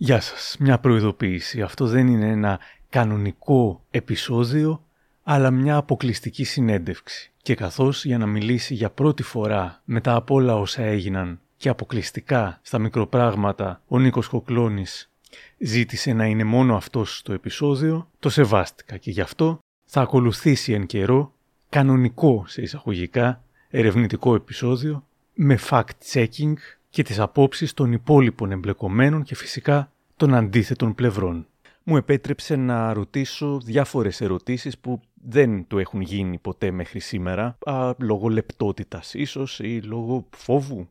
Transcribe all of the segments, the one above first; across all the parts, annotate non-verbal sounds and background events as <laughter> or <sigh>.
Γεια σας. Μια προειδοποίηση. Αυτό δεν είναι ένα κανονικό επεισόδιο, αλλά μια αποκλειστική συνέντευξη. Και καθώς για να μιλήσει για πρώτη φορά μετά από όλα όσα έγιναν και αποκλειστικά στα μικροπράγματα ο Νίκος Κοκλώνης ζήτησε να είναι μόνο αυτός στο επεισόδιο, το σεβάστηκα και γι' αυτό θα ακολουθήσει εν καιρό κανονικό σε εισαγωγικά ερευνητικό επεισόδιο με fact-checking και τις απόψεις των υπόλοιπων εμπλεκομένων και φυσικά των αντίθετων πλευρών. Μου επέτρεψε να ρωτήσω διάφορες ερωτήσεις που δεν του έχουν γίνει ποτέ μέχρι σήμερα, α, λόγω λεπτότητας ίσως ή λόγω φόβου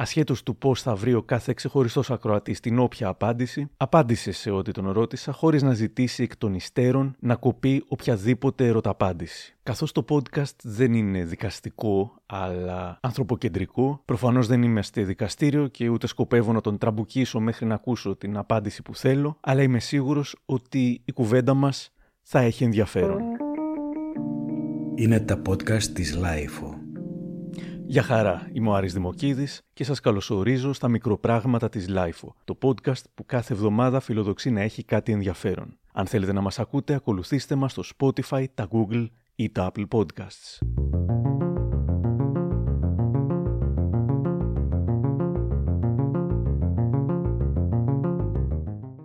ασχέτως του πώς θα βρει ο κάθε ξεχωριστός ακροατής την όποια απάντηση, απάντησε σε ό,τι τον ρώτησα, χωρίς να ζητήσει εκ των υστέρων να κοπεί οποιαδήποτε ερωταπάντηση. Καθώς το podcast δεν είναι δικαστικό, αλλά ανθρωποκεντρικό, προφανώς δεν είμαστε δικαστήριο και ούτε σκοπεύω να τον τραμπουκίσω μέχρι να ακούσω την απάντηση που θέλω, αλλά είμαι σίγουρος ότι η κουβέντα μας θα έχει ενδιαφέρον. Είναι τα podcast της Lifeo. Γεια χαρά, είμαι ο Άρης Δημοκίδης και σας καλωσορίζω στα μικροπράγματα της LIFO, το podcast που κάθε εβδομάδα φιλοδοξεί να έχει κάτι ενδιαφέρον. Αν θέλετε να μας ακούτε, ακολουθήστε μας στο Spotify, τα Google ή τα Apple Podcasts.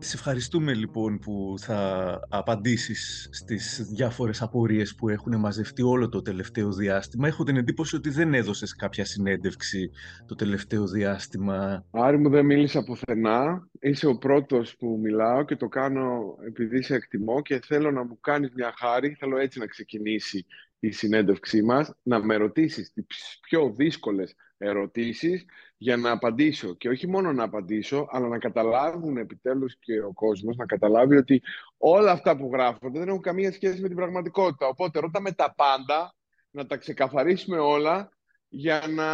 Σε ευχαριστούμε λοιπόν που θα απαντήσεις στις διάφορες απορίες που έχουν μαζευτεί όλο το τελευταίο διάστημα. Έχω την εντύπωση ότι δεν έδωσες κάποια συνέντευξη το τελευταίο διάστημα. Άρη μου δεν μίλησα πουθενά. Είσαι ο πρώτος που μιλάω και το κάνω επειδή σε εκτιμώ και θέλω να μου κάνεις μια χάρη. Θέλω έτσι να ξεκινήσει η συνέντευξή μας, να με ρωτήσεις τις πιο δύσκολες ερωτήσεις για να απαντήσω. Και όχι μόνο να απαντήσω, αλλά να καταλάβουν επιτέλους και ο κόσμος, να καταλάβει ότι όλα αυτά που γράφονται δεν έχουν καμία σχέση με την πραγματικότητα. Οπότε ρωτάμε τα πάντα, να τα ξεκαθαρίσουμε όλα, για να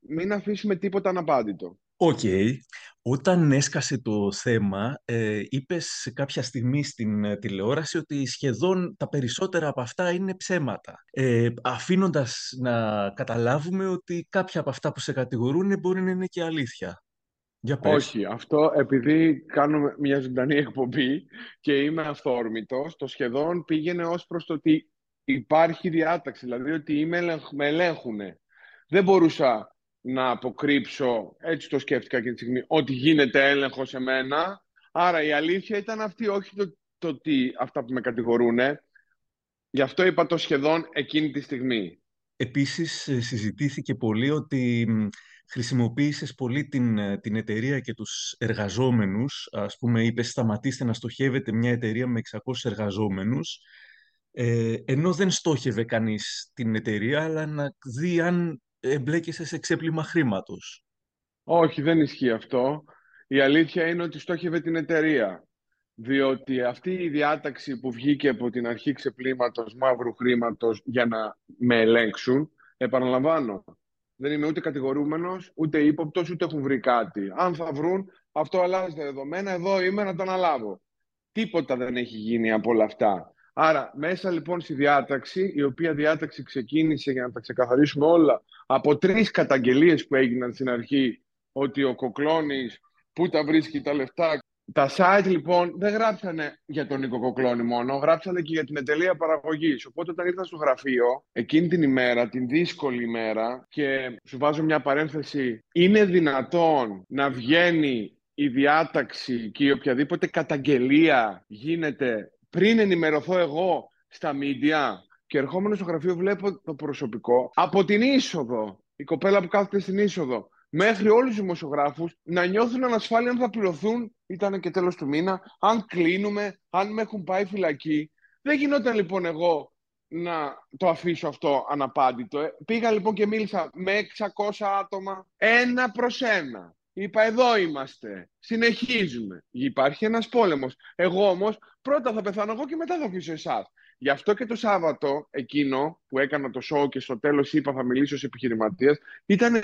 μην αφήσουμε τίποτα αναπάντητο. OK. Okay. Όταν έσκασε το θέμα, ε, είπες σε κάποια στιγμή στην ε, τηλεόραση ότι σχεδόν τα περισσότερα από αυτά είναι ψέματα. Ε, αφήνοντας να καταλάβουμε ότι κάποια από αυτά που σε κατηγορούν μπορεί να είναι και αλήθεια. Για πες. Όχι, αυτό επειδή κάνουμε μια ζωντανή εκπομπή και είμαι αυθόρμητος, το σχεδόν πήγαινε ως προς το ότι υπάρχει διάταξη, δηλαδή ότι με ελέγχουν. Δεν μπορούσα να αποκρύψω, έτσι το σκέφτηκα και τη στιγμή, ότι γίνεται έλεγχος σε μένα. Άρα η αλήθεια ήταν αυτή, όχι το, το ότι αυτά που με κατηγορούν. Γι' αυτό είπα το σχεδόν εκείνη τη στιγμή. Επίσης ε, συζητήθηκε πολύ ότι χρησιμοποίησες πολύ την, ε, την εταιρεία και τους εργαζόμενους. Ας πούμε, είπες σταματήστε να στοχεύετε μια εταιρεία με 600 εργαζόμενους, ε, ενώ δεν στόχευε κανείς την εταιρεία, αλλά να δει αν εμπλέκεσαι σε ξέπλυμα χρήματος. Όχι, δεν ισχύει αυτό. Η αλήθεια είναι ότι στόχευε την εταιρεία. Διότι αυτή η διάταξη που βγήκε από την αρχή ξεπλήματος μαύρου χρήματος για να με ελέγξουν, επαναλαμβάνω, δεν είμαι ούτε κατηγορούμενος, ούτε ύποπτος, ούτε έχουν βρει κάτι. Αν θα βρουν, αυτό αλλάζει τα δεδομένα, εδώ είμαι να το αναλάβω. Τίποτα δεν έχει γίνει από όλα αυτά. Άρα, μέσα λοιπόν στη διάταξη, η οποία διάταξη ξεκίνησε για να τα ξεκαθαρίσουμε όλα από τρεις καταγγελίες που έγιναν στην αρχή ότι ο Κοκλώνης πού τα βρίσκει τα λεφτά. Τα site λοιπόν δεν γράψανε για τον Νίκο Κοκλώνη μόνο, γράψανε και για την εταιρεία παραγωγής. Οπότε όταν ήρθα στο γραφείο, εκείνη την ημέρα, την δύσκολη ημέρα, και σου βάζω μια παρένθεση, είναι δυνατόν να βγαίνει η διάταξη και η οποιαδήποτε καταγγελία γίνεται πριν ενημερωθώ εγώ στα μίντια και ερχόμενος στο γραφείο βλέπω το προσωπικό από την είσοδο, η κοπέλα που κάθεται στην είσοδο, μέχρι όλους τους δημοσιογράφους να νιώθουν ανασφάλεια αν θα πληρωθούν, ήταν και τέλος του μήνα, αν κλείνουμε, αν με έχουν πάει φυλακή. Δεν γινόταν λοιπόν εγώ να το αφήσω αυτό αναπάντητο. Ε. Πήγα λοιπόν και μίλησα με 600 άτομα, ένα προς ένα. Είπα εδώ είμαστε, συνεχίζουμε. Υπάρχει ένας πόλεμος. Εγώ όμως πρώτα θα πεθάνω εγώ και μετά θα αφήσω εσάς. Γι' αυτό και το Σάββατο, εκείνο που έκανα το show και στο τέλος είπα θα μιλήσω σε επιχειρηματίας, ήταν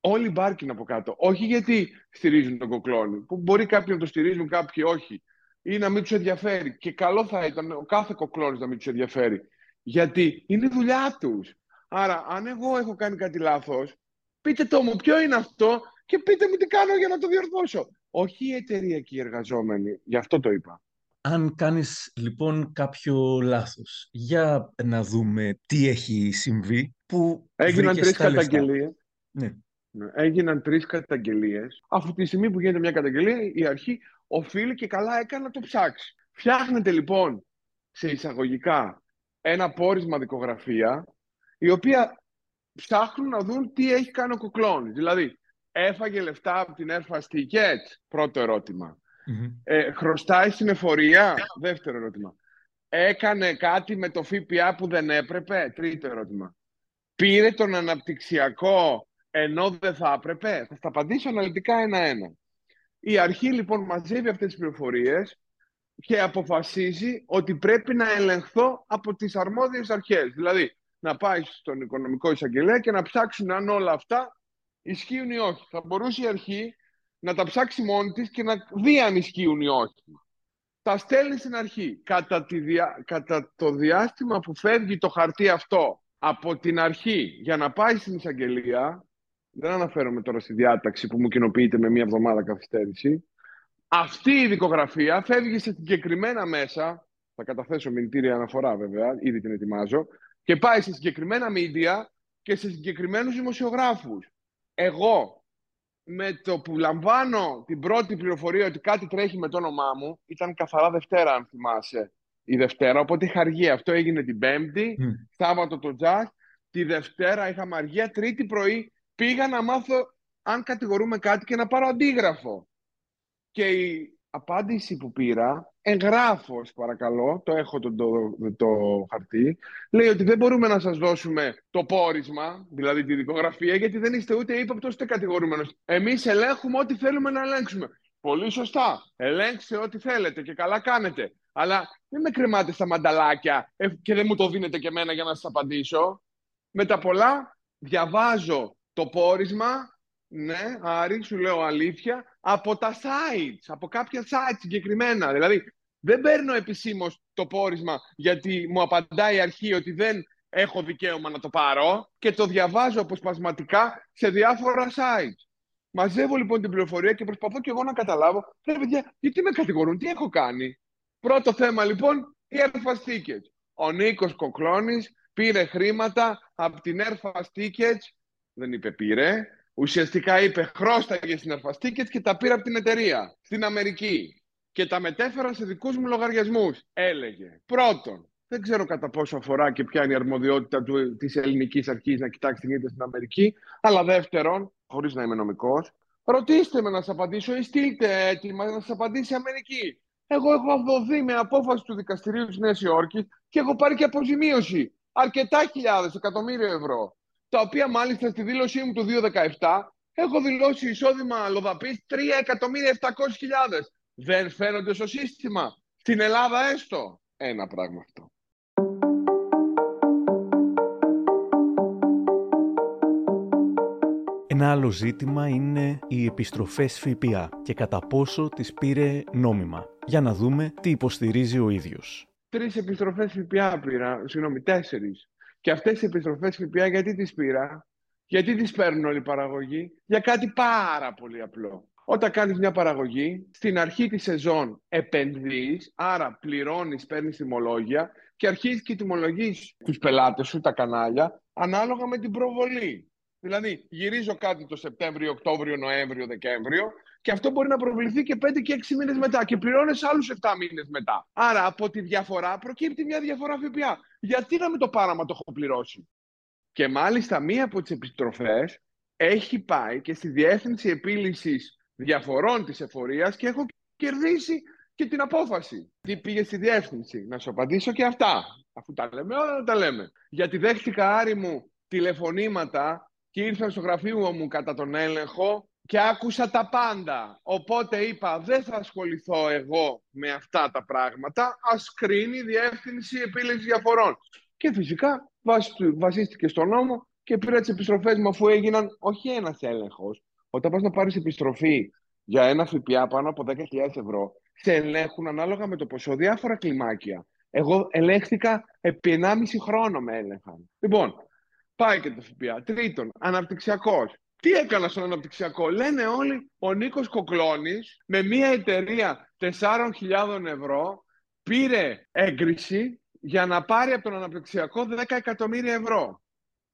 όλοι μπάρκιν από κάτω. Όχι γιατί στηρίζουν τον κοκλόνι, που μπορεί κάποιοι να το στηρίζουν, κάποιοι όχι. Ή να μην τους ενδιαφέρει. Και καλό θα ήταν ο κάθε κοκλόνι να μην τους ενδιαφέρει. Γιατί είναι δουλειά τους. Άρα, αν εγώ έχω κάνει κάτι λάθος, πείτε το μου ποιο είναι αυτό και πείτε μου τι κάνω για να το διορθώσω. όχι η εταιρεία και οι εργαζόμενοι. Γι' αυτό το είπα. Αν κάνεις λοιπόν κάποιο λάθος, για να δούμε τι έχει συμβεί, που Έγιναν τρεις τα λεφτά. καταγγελίες. Ναι. Ναι, Έγιναν τρεις καταγγελίες. Αφού τη στιγμή που γίνεται μια καταγγελία, η αρχή οφείλει και καλά έκανε να το ψάξει. Φτιάχνεται λοιπόν σε εισαγωγικά ένα πόρισμα δικογραφία, η οποία ψάχνουν να δουν τι έχει κάνει ο Κουκλώνης. Δηλαδή, έφαγε λεφτά από την Airfast Tickets, πρώτο ερώτημα. Μμμ. Ε, χρωστάει στην εφορία, δεύτερο ερώτημα. Έκανε κάτι με το ΦΠΑ που δεν έπρεπε, τρίτο ερώτημα. Πήρε τον αναπτυξιακό ενώ δεν θα έπρεπε; Θα στα απαντήσω αναλυτικά ένα-ένα. Η αρχή λοιπόν μαζεύει αυτές τις πληροφορίες και αποφασίζει ότι πρέπει να ελεγχθώ από τις αρμόδιες αρχές. Δηλαδή, να πάει στον οικονομικό εισαγγελέα και να ψάξουν αν όλα αυτά ισχύουν ή όχι. Θα μπορούσε η αρχή να τα ψάξει μόνη της και να δει αν ισχύουν ή όχι. Τα στέλνει στην αρχή. Κατά, τη δια... Κατά το διάστημα που φεύγει το χαρτί αυτό από την αρχή για να πάει στην εισαγγελία, δεν αναφέρομαι τώρα στη διάταξη που μου κοινοποιείται με μία εβδομάδα καθυστέρηση, αυτή η δικογραφία φεύγει σε συγκεκριμένα μέσα, θα καταθέσω μηνυτήρια αναφορά βέβαια, ήδη την ετοιμάζω, και πάει σε συγκεκριμένα media και σε συγκεκριμένους δημοσιογράφους. Εγώ, με το που λαμβάνω την πρώτη πληροφορία ότι κάτι τρέχει με το όνομά μου, ήταν καθαρά Δευτέρα αν θυμάσαι η Δευτέρα, οπότε είχα αργία. Αυτό έγινε την Πέμπτη, Μμ. Σάββατο το τζαζ, τη Δευτέρα είχαμε αργία, Τρίτη πρωί πήγα να μάθω αν κατηγορούμε κάτι και να πάρω αντίγραφο. Και η απάντηση που πήρα, εγγράφω, σας παρακαλώ, το έχω το, το, το χαρτί, λέει ότι δεν μπορούμε να σας δώσουμε το πόρισμα, δηλαδή τη δικογραφία, γιατί δεν είστε ούτε ύποπτος ούτε κατηγορούμενος. Εμείς ελέγχουμε ό,τι θέλουμε να ελέγξουμε. Πολύ σωστά. Ελέγξτε ό,τι θέλετε και καλά κάνετε. Αλλά μην με κρεμάτε στα μανταλάκια ε, και δεν μου το δίνετε και εμένα για να σας απαντήσω. Με τα πολλά διαβάζω το πόρισμα, ναι, Άρη, σου λέω αλήθεια, από τα sites, από κάποια sites συγκεκριμένα. Δηλαδή, δεν παίρνω επισήμως το πόρισμα γιατί μου απαντάει η αρχή ότι δεν έχω δικαίωμα να το πάρω και το διαβάζω αποσπασματικά σε διάφορα sites. Μαζεύω λοιπόν την πληροφορία και προσπαθώ και εγώ να καταλάβω, ρε παιδιά, γιατί με κατηγορούν, τι έχω κάνει; Πρώτο θέμα λοιπόν, η Airfast Tickets. Ο Νίκος Κοκλώνης πήρε χρήματα από την Airfast Tickets, δεν είπε πήρε, ουσιαστικά είπε χρώσταγε στην Airfast Tickets και τα πήρε από την εταιρεία στην Αμερική και τα μετέφερα σε δικούς μου λογαριασμούς, έλεγε. Πρώτον, δεν ξέρω κατά πόσο αφορά και ποια είναι η αρμοδιότητα του, της ελληνικής αρχής να κοιτάξει τι γίνεται στην Αμερική, αλλά δεύτερον, χωρίς να είμαι νομικός, ρωτήστε με να σας απαντήσω ή στείλτε έτοιμα να σας απαντήσει η Αμερική. Εγώ έχω αποδοθεί με απόφαση του δικαστηρίου της Νέας Υόρκης και έχω πάρει και αποζημίωση. Αρκετά χιλιάδες, εκατομμύρια ευρώ. Τα οποία μάλιστα στη δήλωσή μου του 2017 έχω δηλώσει εισόδημα λοδαπής 3.700.000. Δεν φαίνονται στο σύστημα. Στην Ελλάδα έστω. Ένα πράγμα αυτό. Ένα άλλο ζήτημα είναι οι επιστροφές ΦΠΑ και κατά πόσο τις πήρε νόμιμα. Για να δούμε τι υποστηρίζει ο ίδιος. Τρεις επιστροφές ΦΠΑ πήρα, συγγνώμη, τέσσερις. Και αυτές οι επιστροφές ΦΠΑ γιατί τις πήρα, γιατί τις παίρνουν όλοι οι παραγωγοί, για κάτι πάρα πολύ απλό. Όταν κάνεις μια παραγωγή, στην αρχή της σεζόν επενδύεις, άρα πληρώνεις, παίρνεις τιμολόγια και αρχίζεις και τιμολογείς τους πελάτες σου, τα κανάλια, ανάλογα με την προβολή. Δηλαδή, γυρίζω κάτι το Σεπτέμβριο, Οκτώβριο, Νοέμβριο, Δεκέμβριο και αυτό μπορεί να προβληθεί και 5 και 6 μήνες μετά και πληρώνεις άλλους 7 μήνες μετά. Άρα, από τη διαφορά προκύπτει μια διαφορά ΦΠΑ. Γιατί να μην το πάρω άμα το έχω πληρώσει; Και μάλιστα μία από τις επιστροφές έχει πάει και στη Διεύθυνση Επίλυσης Διαφορών της Εφορίας και έχω κερδίσει και την απόφαση. Τι πήγε στη Διεύθυνση; Να σου απαντήσω και αυτά. Αφού τα λέμε όλα, τα λέμε. Γιατί δέχτηκα άρη μου τηλεφωνήματα και ήρθαν στο γραφείο μου κατά τον έλεγχο και άκουσα τα πάντα. Οπότε είπα δεν θα ασχοληθώ εγώ με αυτά τα πράγματα, ας κρίνει η Διεύθυνση Επίλυσης Διαφορών. Και φυσικά βασίστηκε στον νόμο και πήρα τις επιστροφές μου αφού έγιναν όχι ένας έλεγχος. Όταν πας να πάρεις επιστροφή για ένα ΦΠΑ πάνω από 10.000 ευρώ, σε ελέγχουν ανάλογα με το ποσό διάφορα κλιμάκια. Εγώ ελέγχθηκα επί 1,5 χρόνο με έλεγχαν. Λοιπόν, Πάει και το ΦΠΑ. Τρίτον, αναπτυξιακός. Τι έκανα στον αναπτυξιακό; Λένε όλοι ο Νίκος Κοκλώνης με μια εταιρεία 4.000 ευρώ πήρε έγκριση για να πάρει από τον αναπτυξιακό 10 εκατομμύρια ευρώ.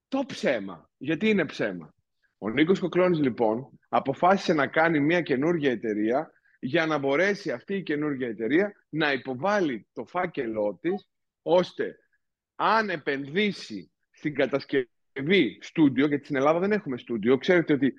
Το ψέμα. Γιατί είναι ψέμα; Ο Νίκος Κοκλώνης λοιπόν αποφάσισε να κάνει μια καινούργια εταιρεία για να μπορέσει αυτή η καινούργια εταιρεία να υποβάλει το φάκελό της ώστε αν επενδύσει στην κατασκευή στούντιο, γιατί στην Ελλάδα δεν έχουμε στούντιο, ξέρετε ότι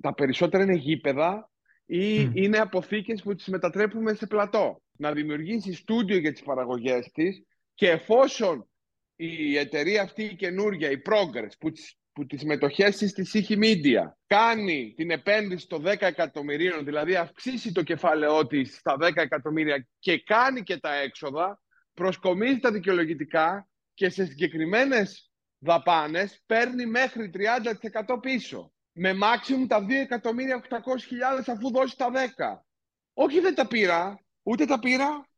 τα περισσότερα είναι γήπεδα ή είναι αποθήκες που τις μετατρέπουμε σε πλατό. Να δημιουργήσει στούντιο για τις παραγωγές της και εφόσον η εταιρεία αυτή η καινούργια, η Progress, που τις, που τις μετοχές της στη Sichi Media κάνει την επένδυση των 10 εκατομμυρίων, δηλαδή αυξήσει το κεφάλαιό της στα 10 εκατομμύρια και κάνει και τα έξοδα, προσκομίζει τα δικαιολογητικά και σε συγκεκριμένες δαπάνες παίρνει μέχρι 30% πίσω. Με maximum τα 2.800.000 αφού δώσει τα 10. Όχι δεν τα πήρα, ούτε τα πήρα,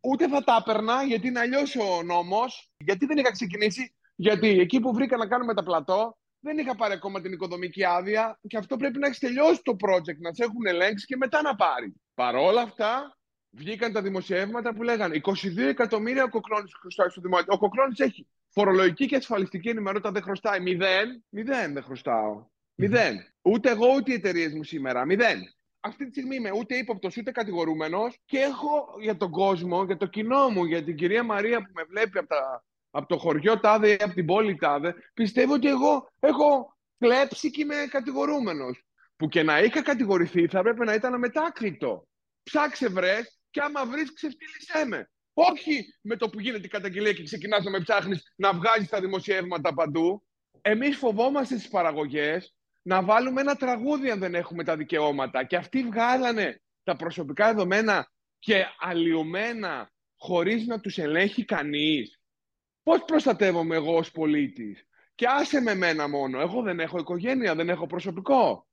ούτε θα τα έπαιρνα γιατί είναι αλλιώ ο νόμος. Γιατί δεν είχα ξεκινήσει, Γιατί εκεί που βρήκα να κάνουμε τα πλατό, δεν είχα πάρει ακόμα την οικοδομική άδεια και αυτό πρέπει να έχεις τελειώσει το project, να σε έχουν ελέγξει και μετά να πάρεις. Παρόλα αυτά, βγήκαν τα δημοσιεύματα που λέγανε 22 εκατομμύρια ο Κοκλώνης χρωστάει στο δημόσιο. Ο Κοκλώνης έχει φορολογική και ασφαλιστική ενημερότητα δεν χρωστάει. Μηδέν. Μηδέν δεν χρωστάω. Μηδέν. Ούτε εγώ ούτε οι εταιρείες μου σήμερα. Μηδέν αυτή τη στιγμή είμαι ούτε ύποπτος ούτε κατηγορούμενος και έχω για τον κόσμο, για το κοινό μου, για την κυρία Μαρία που με βλέπει από, τα, από το χωριό τάδε ή από την πόλη τάδε, πιστεύω ότι εγώ έχω κλέψει και είμαι κατηγορούμενος. Που και να είχα κατηγορηθεί θα έπρεπε να ήταν αμετάκλητο. Ψάξε βρες και άμα βρεις, ξεφτύλισέ με. Όχι με το που γίνεται η καταγγελία και ξεκινάς να με ψάχνεις να βγάζεις τα δημοσιεύματα παντού. Εμείς φοβόμαστε τι παραγωγές να βάλουμε ένα τραγούδι αν δεν έχουμε τα δικαιώματα. Και αυτοί βγάλανε τα προσωπικά δεδομένα και αλλοιωμένα χωρίς να τους ελέγχει κανείς. Πώς προστατεύομαι εγώ ως πολίτης; Και άσε με μένα μόνο. Εγώ δεν έχω οικογένεια, δεν έχω προσωπικό.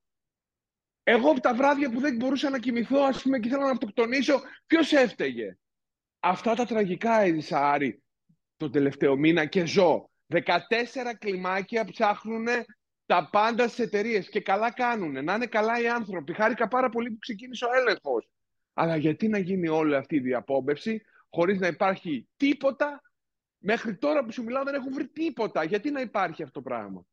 Εγώ από τα βράδια που δεν μπορούσα να κοιμηθώ, ας πούμε, και ήθελα να αυτοκτονήσω, ποιος έφταιγε; Αυτά τα τραγικά έζησα, Άρη, τον τελευταίο μήνα και ζω. 14 κλιμάκια ψάχνουν τα πάντα στις εταιρείες και καλά κάνουν. Να είναι καλά οι άνθρωποι. Χάρηκα πάρα πολύ που ξεκίνησε ο έλεγχος. Αλλά γιατί να γίνει όλη αυτή η διαπόμπευση χωρίς να υπάρχει τίποτα; Μέχρι τώρα που σου μιλάω δεν έχουν βρει τίποτα. Γιατί να υπάρχει αυτό το πράγμα;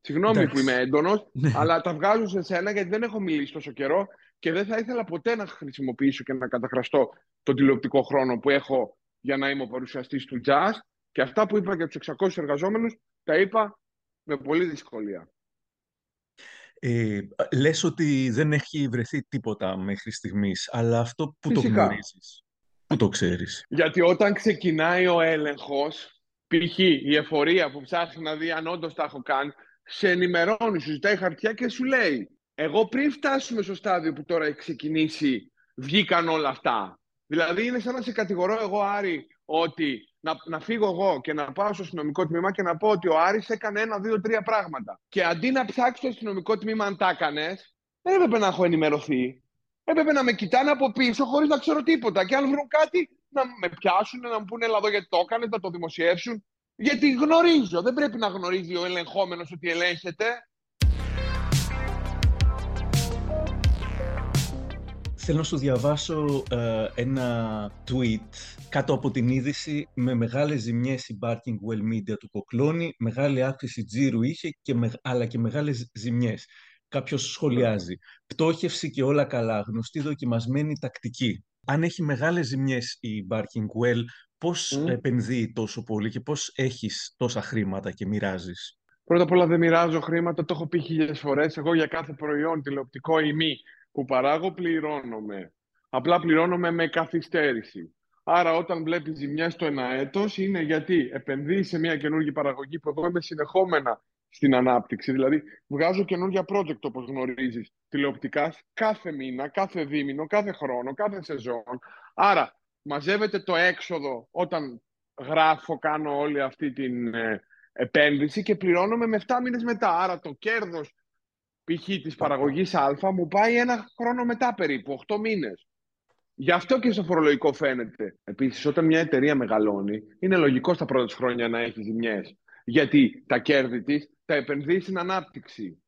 Συγγνώμη που είμαι έντονος, ναι. αλλά τα βγάζω σε σένα γιατί δεν έχω μιλήσει τόσο καιρό και δεν θα ήθελα ποτέ να χρησιμοποιήσω και να καταχραστώ τον τηλεοπτικό χρόνο που έχω για να είμαι ο παρουσιαστής του jazz. Και αυτά που είπα για τους 600 εργαζόμενους, τα είπα με πολύ δυσκολία. Ε, λες ότι δεν έχει βρεθεί τίποτα μέχρι στιγμής, αλλά αυτό που το γνωρίζεις, που το ξέρεις; Γιατί όταν ξεκινάει ο έλεγχος, π.χ. η εφορία που ψάχνει να δει αν όντως τα έχω κάνει, σε ενημερώνει, σου ζητάει χαρτιά και σου λέει εγώ πριν φτάσουμε στο στάδιο που τώρα έχει ξεκινήσει, βγήκαν όλα αυτά. Δηλαδή είναι σαν να σε κατηγορώ εγώ, Άρη, ότι να, να φύγω εγώ και να πάω στο αστυνομικό τμήμα και να πω ότι ο Άρης έκανε ένα, δύο, τρία πράγματα. Και αντί να ψάξει το αστυνομικό τμήμα αν τα έκανες, δεν έπρεπε να έχω ενημερωθεί. Έπρεπε να με κοιτάνε από πίσω χωρίς να ξέρω τίποτα. Και αν βρουν κάτι, να με πιάσουν, να μου πούνε Ελά, εδώ γιατί το έκανες, να το δημοσιεύσουν. Γιατί γνωρίζω. Δεν πρέπει να γνωρίζει ο ελεγχόμενος ότι ελέγχεται. Θέλω να σου διαβάσω ε, ένα tweet κάτω από την είδηση με μεγάλες ζημιές η Barking Well Media του Κοκλώνη, μεγάλη αύξηση τζίρου είχε, και αλλά και μεγάλες ζημιές. Κάποιος σχολιάζει. Πτώχευση και όλα καλά, γνωστή δοκιμασμένη τακτική. Αν έχει μεγάλες ζημιές η Barking Well, πώς mm. επενδύει τόσο πολύ και πώς έχεις τόσα χρήματα και μοιράζεις; Πρώτα απ' όλα δεν μοιράζω χρήματα, το έχω πει χίλιες φορές. Εγώ για κάθε προϊόν τηλεοπτικό ή μη που παράγω πληρώνομαι. Απλά πληρώνομαι με καθυστέρηση. Άρα όταν βλέπεις ζημιά στο ένα έτος είναι γιατί επενδύεις σε μια καινούργια παραγωγή που εγώ είμαι συνεχόμενα στην ανάπτυξη. Δηλαδή βγάζω καινούργια project όπως γνωρίζεις τηλεοπτικάς κάθε μήνα, κάθε δίμηνο, κάθε χρόνο, κάθε σεζόν. Άρα μαζεύεται το έξοδο όταν γράφω, κάνω όλη αυτή την ε, επένδυση και πληρώνομαι με 7 μήνες μετά. Άρα το κέρδος π.χ. της παραγωγής Α μου πάει ένα χρόνο μετά περίπου, 8 μήνες. Γι' αυτό και στο φορολογικό φαίνεται. Επίσης, όταν μια εταιρεία μεγαλώνει, είναι λογικό στα πρώτα χρόνια να έχει ζημιές. Γιατί τα κέρδη της τα επενδύει στην ανάπτυξη.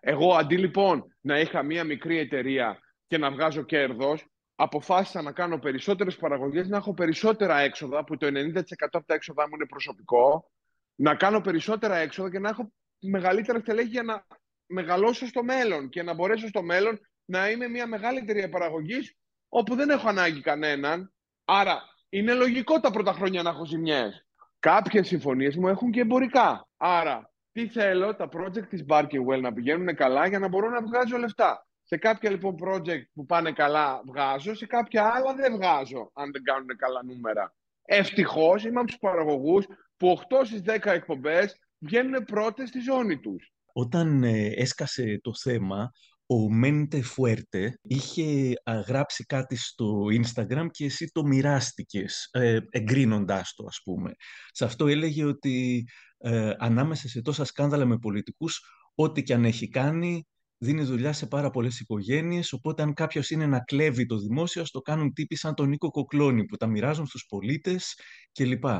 Εγώ αντί λοιπόν να είχα μία μικρή εταιρεία και να βγάζω κέρδος, αποφάσισα να κάνω περισσότερες παραγωγές, να έχω περισσότερα έξοδα, που το 90% από τα έξοδα μου είναι προσωπικό, να κάνω περισσότερα έξοδα και να έχω μεγαλύτερα στελέχη για να μεγαλώσω στο μέλλον και να μπορέσω στο μέλλον να είμαι μια μεγάλη εταιρεία παραγωγής όπου δεν έχω ανάγκη κανέναν. Άρα είναι λογικό τα πρώτα χρόνια να έχω ζημιές. Κάποιες συμφωνίες μου έχουν και εμπορικά. Άρα τι θέλω, τα project της Barkewell να πηγαίνουν καλά για να μπορώ να βγάζω λεφτά. Σε κάποια λοιπόν project που πάνε καλά βγάζω, σε κάποια άλλα δεν βγάζω αν δεν κάνουν καλά νούμερα. Ευτυχώς είμαι από τους παραγωγούς που 8 στις 10 εκπομπές βγαίνουν πρώτες στη ζώνη τους. Όταν ε, έσκασε το θέμα, ο Μέντε Φουέρτε είχε γράψει κάτι στο Instagram και εσύ το μοιράστηκες, ε, εγκρίνοντάς το ας πούμε. Σε αυτό έλεγε ότι ε, ανάμεσα σε τόσα σκάνδαλα με πολιτικούς, ό,τι και αν έχει κάνει, δίνει δουλειά σε πάρα πολλές οικογένειες. Οπότε, αν κάποιος είναι να κλέβει το δημόσιο, το κάνουν τύποι σαν τον Νίκο Κοκλώνη που τα μοιράζουν στους πολίτες κλπ. Και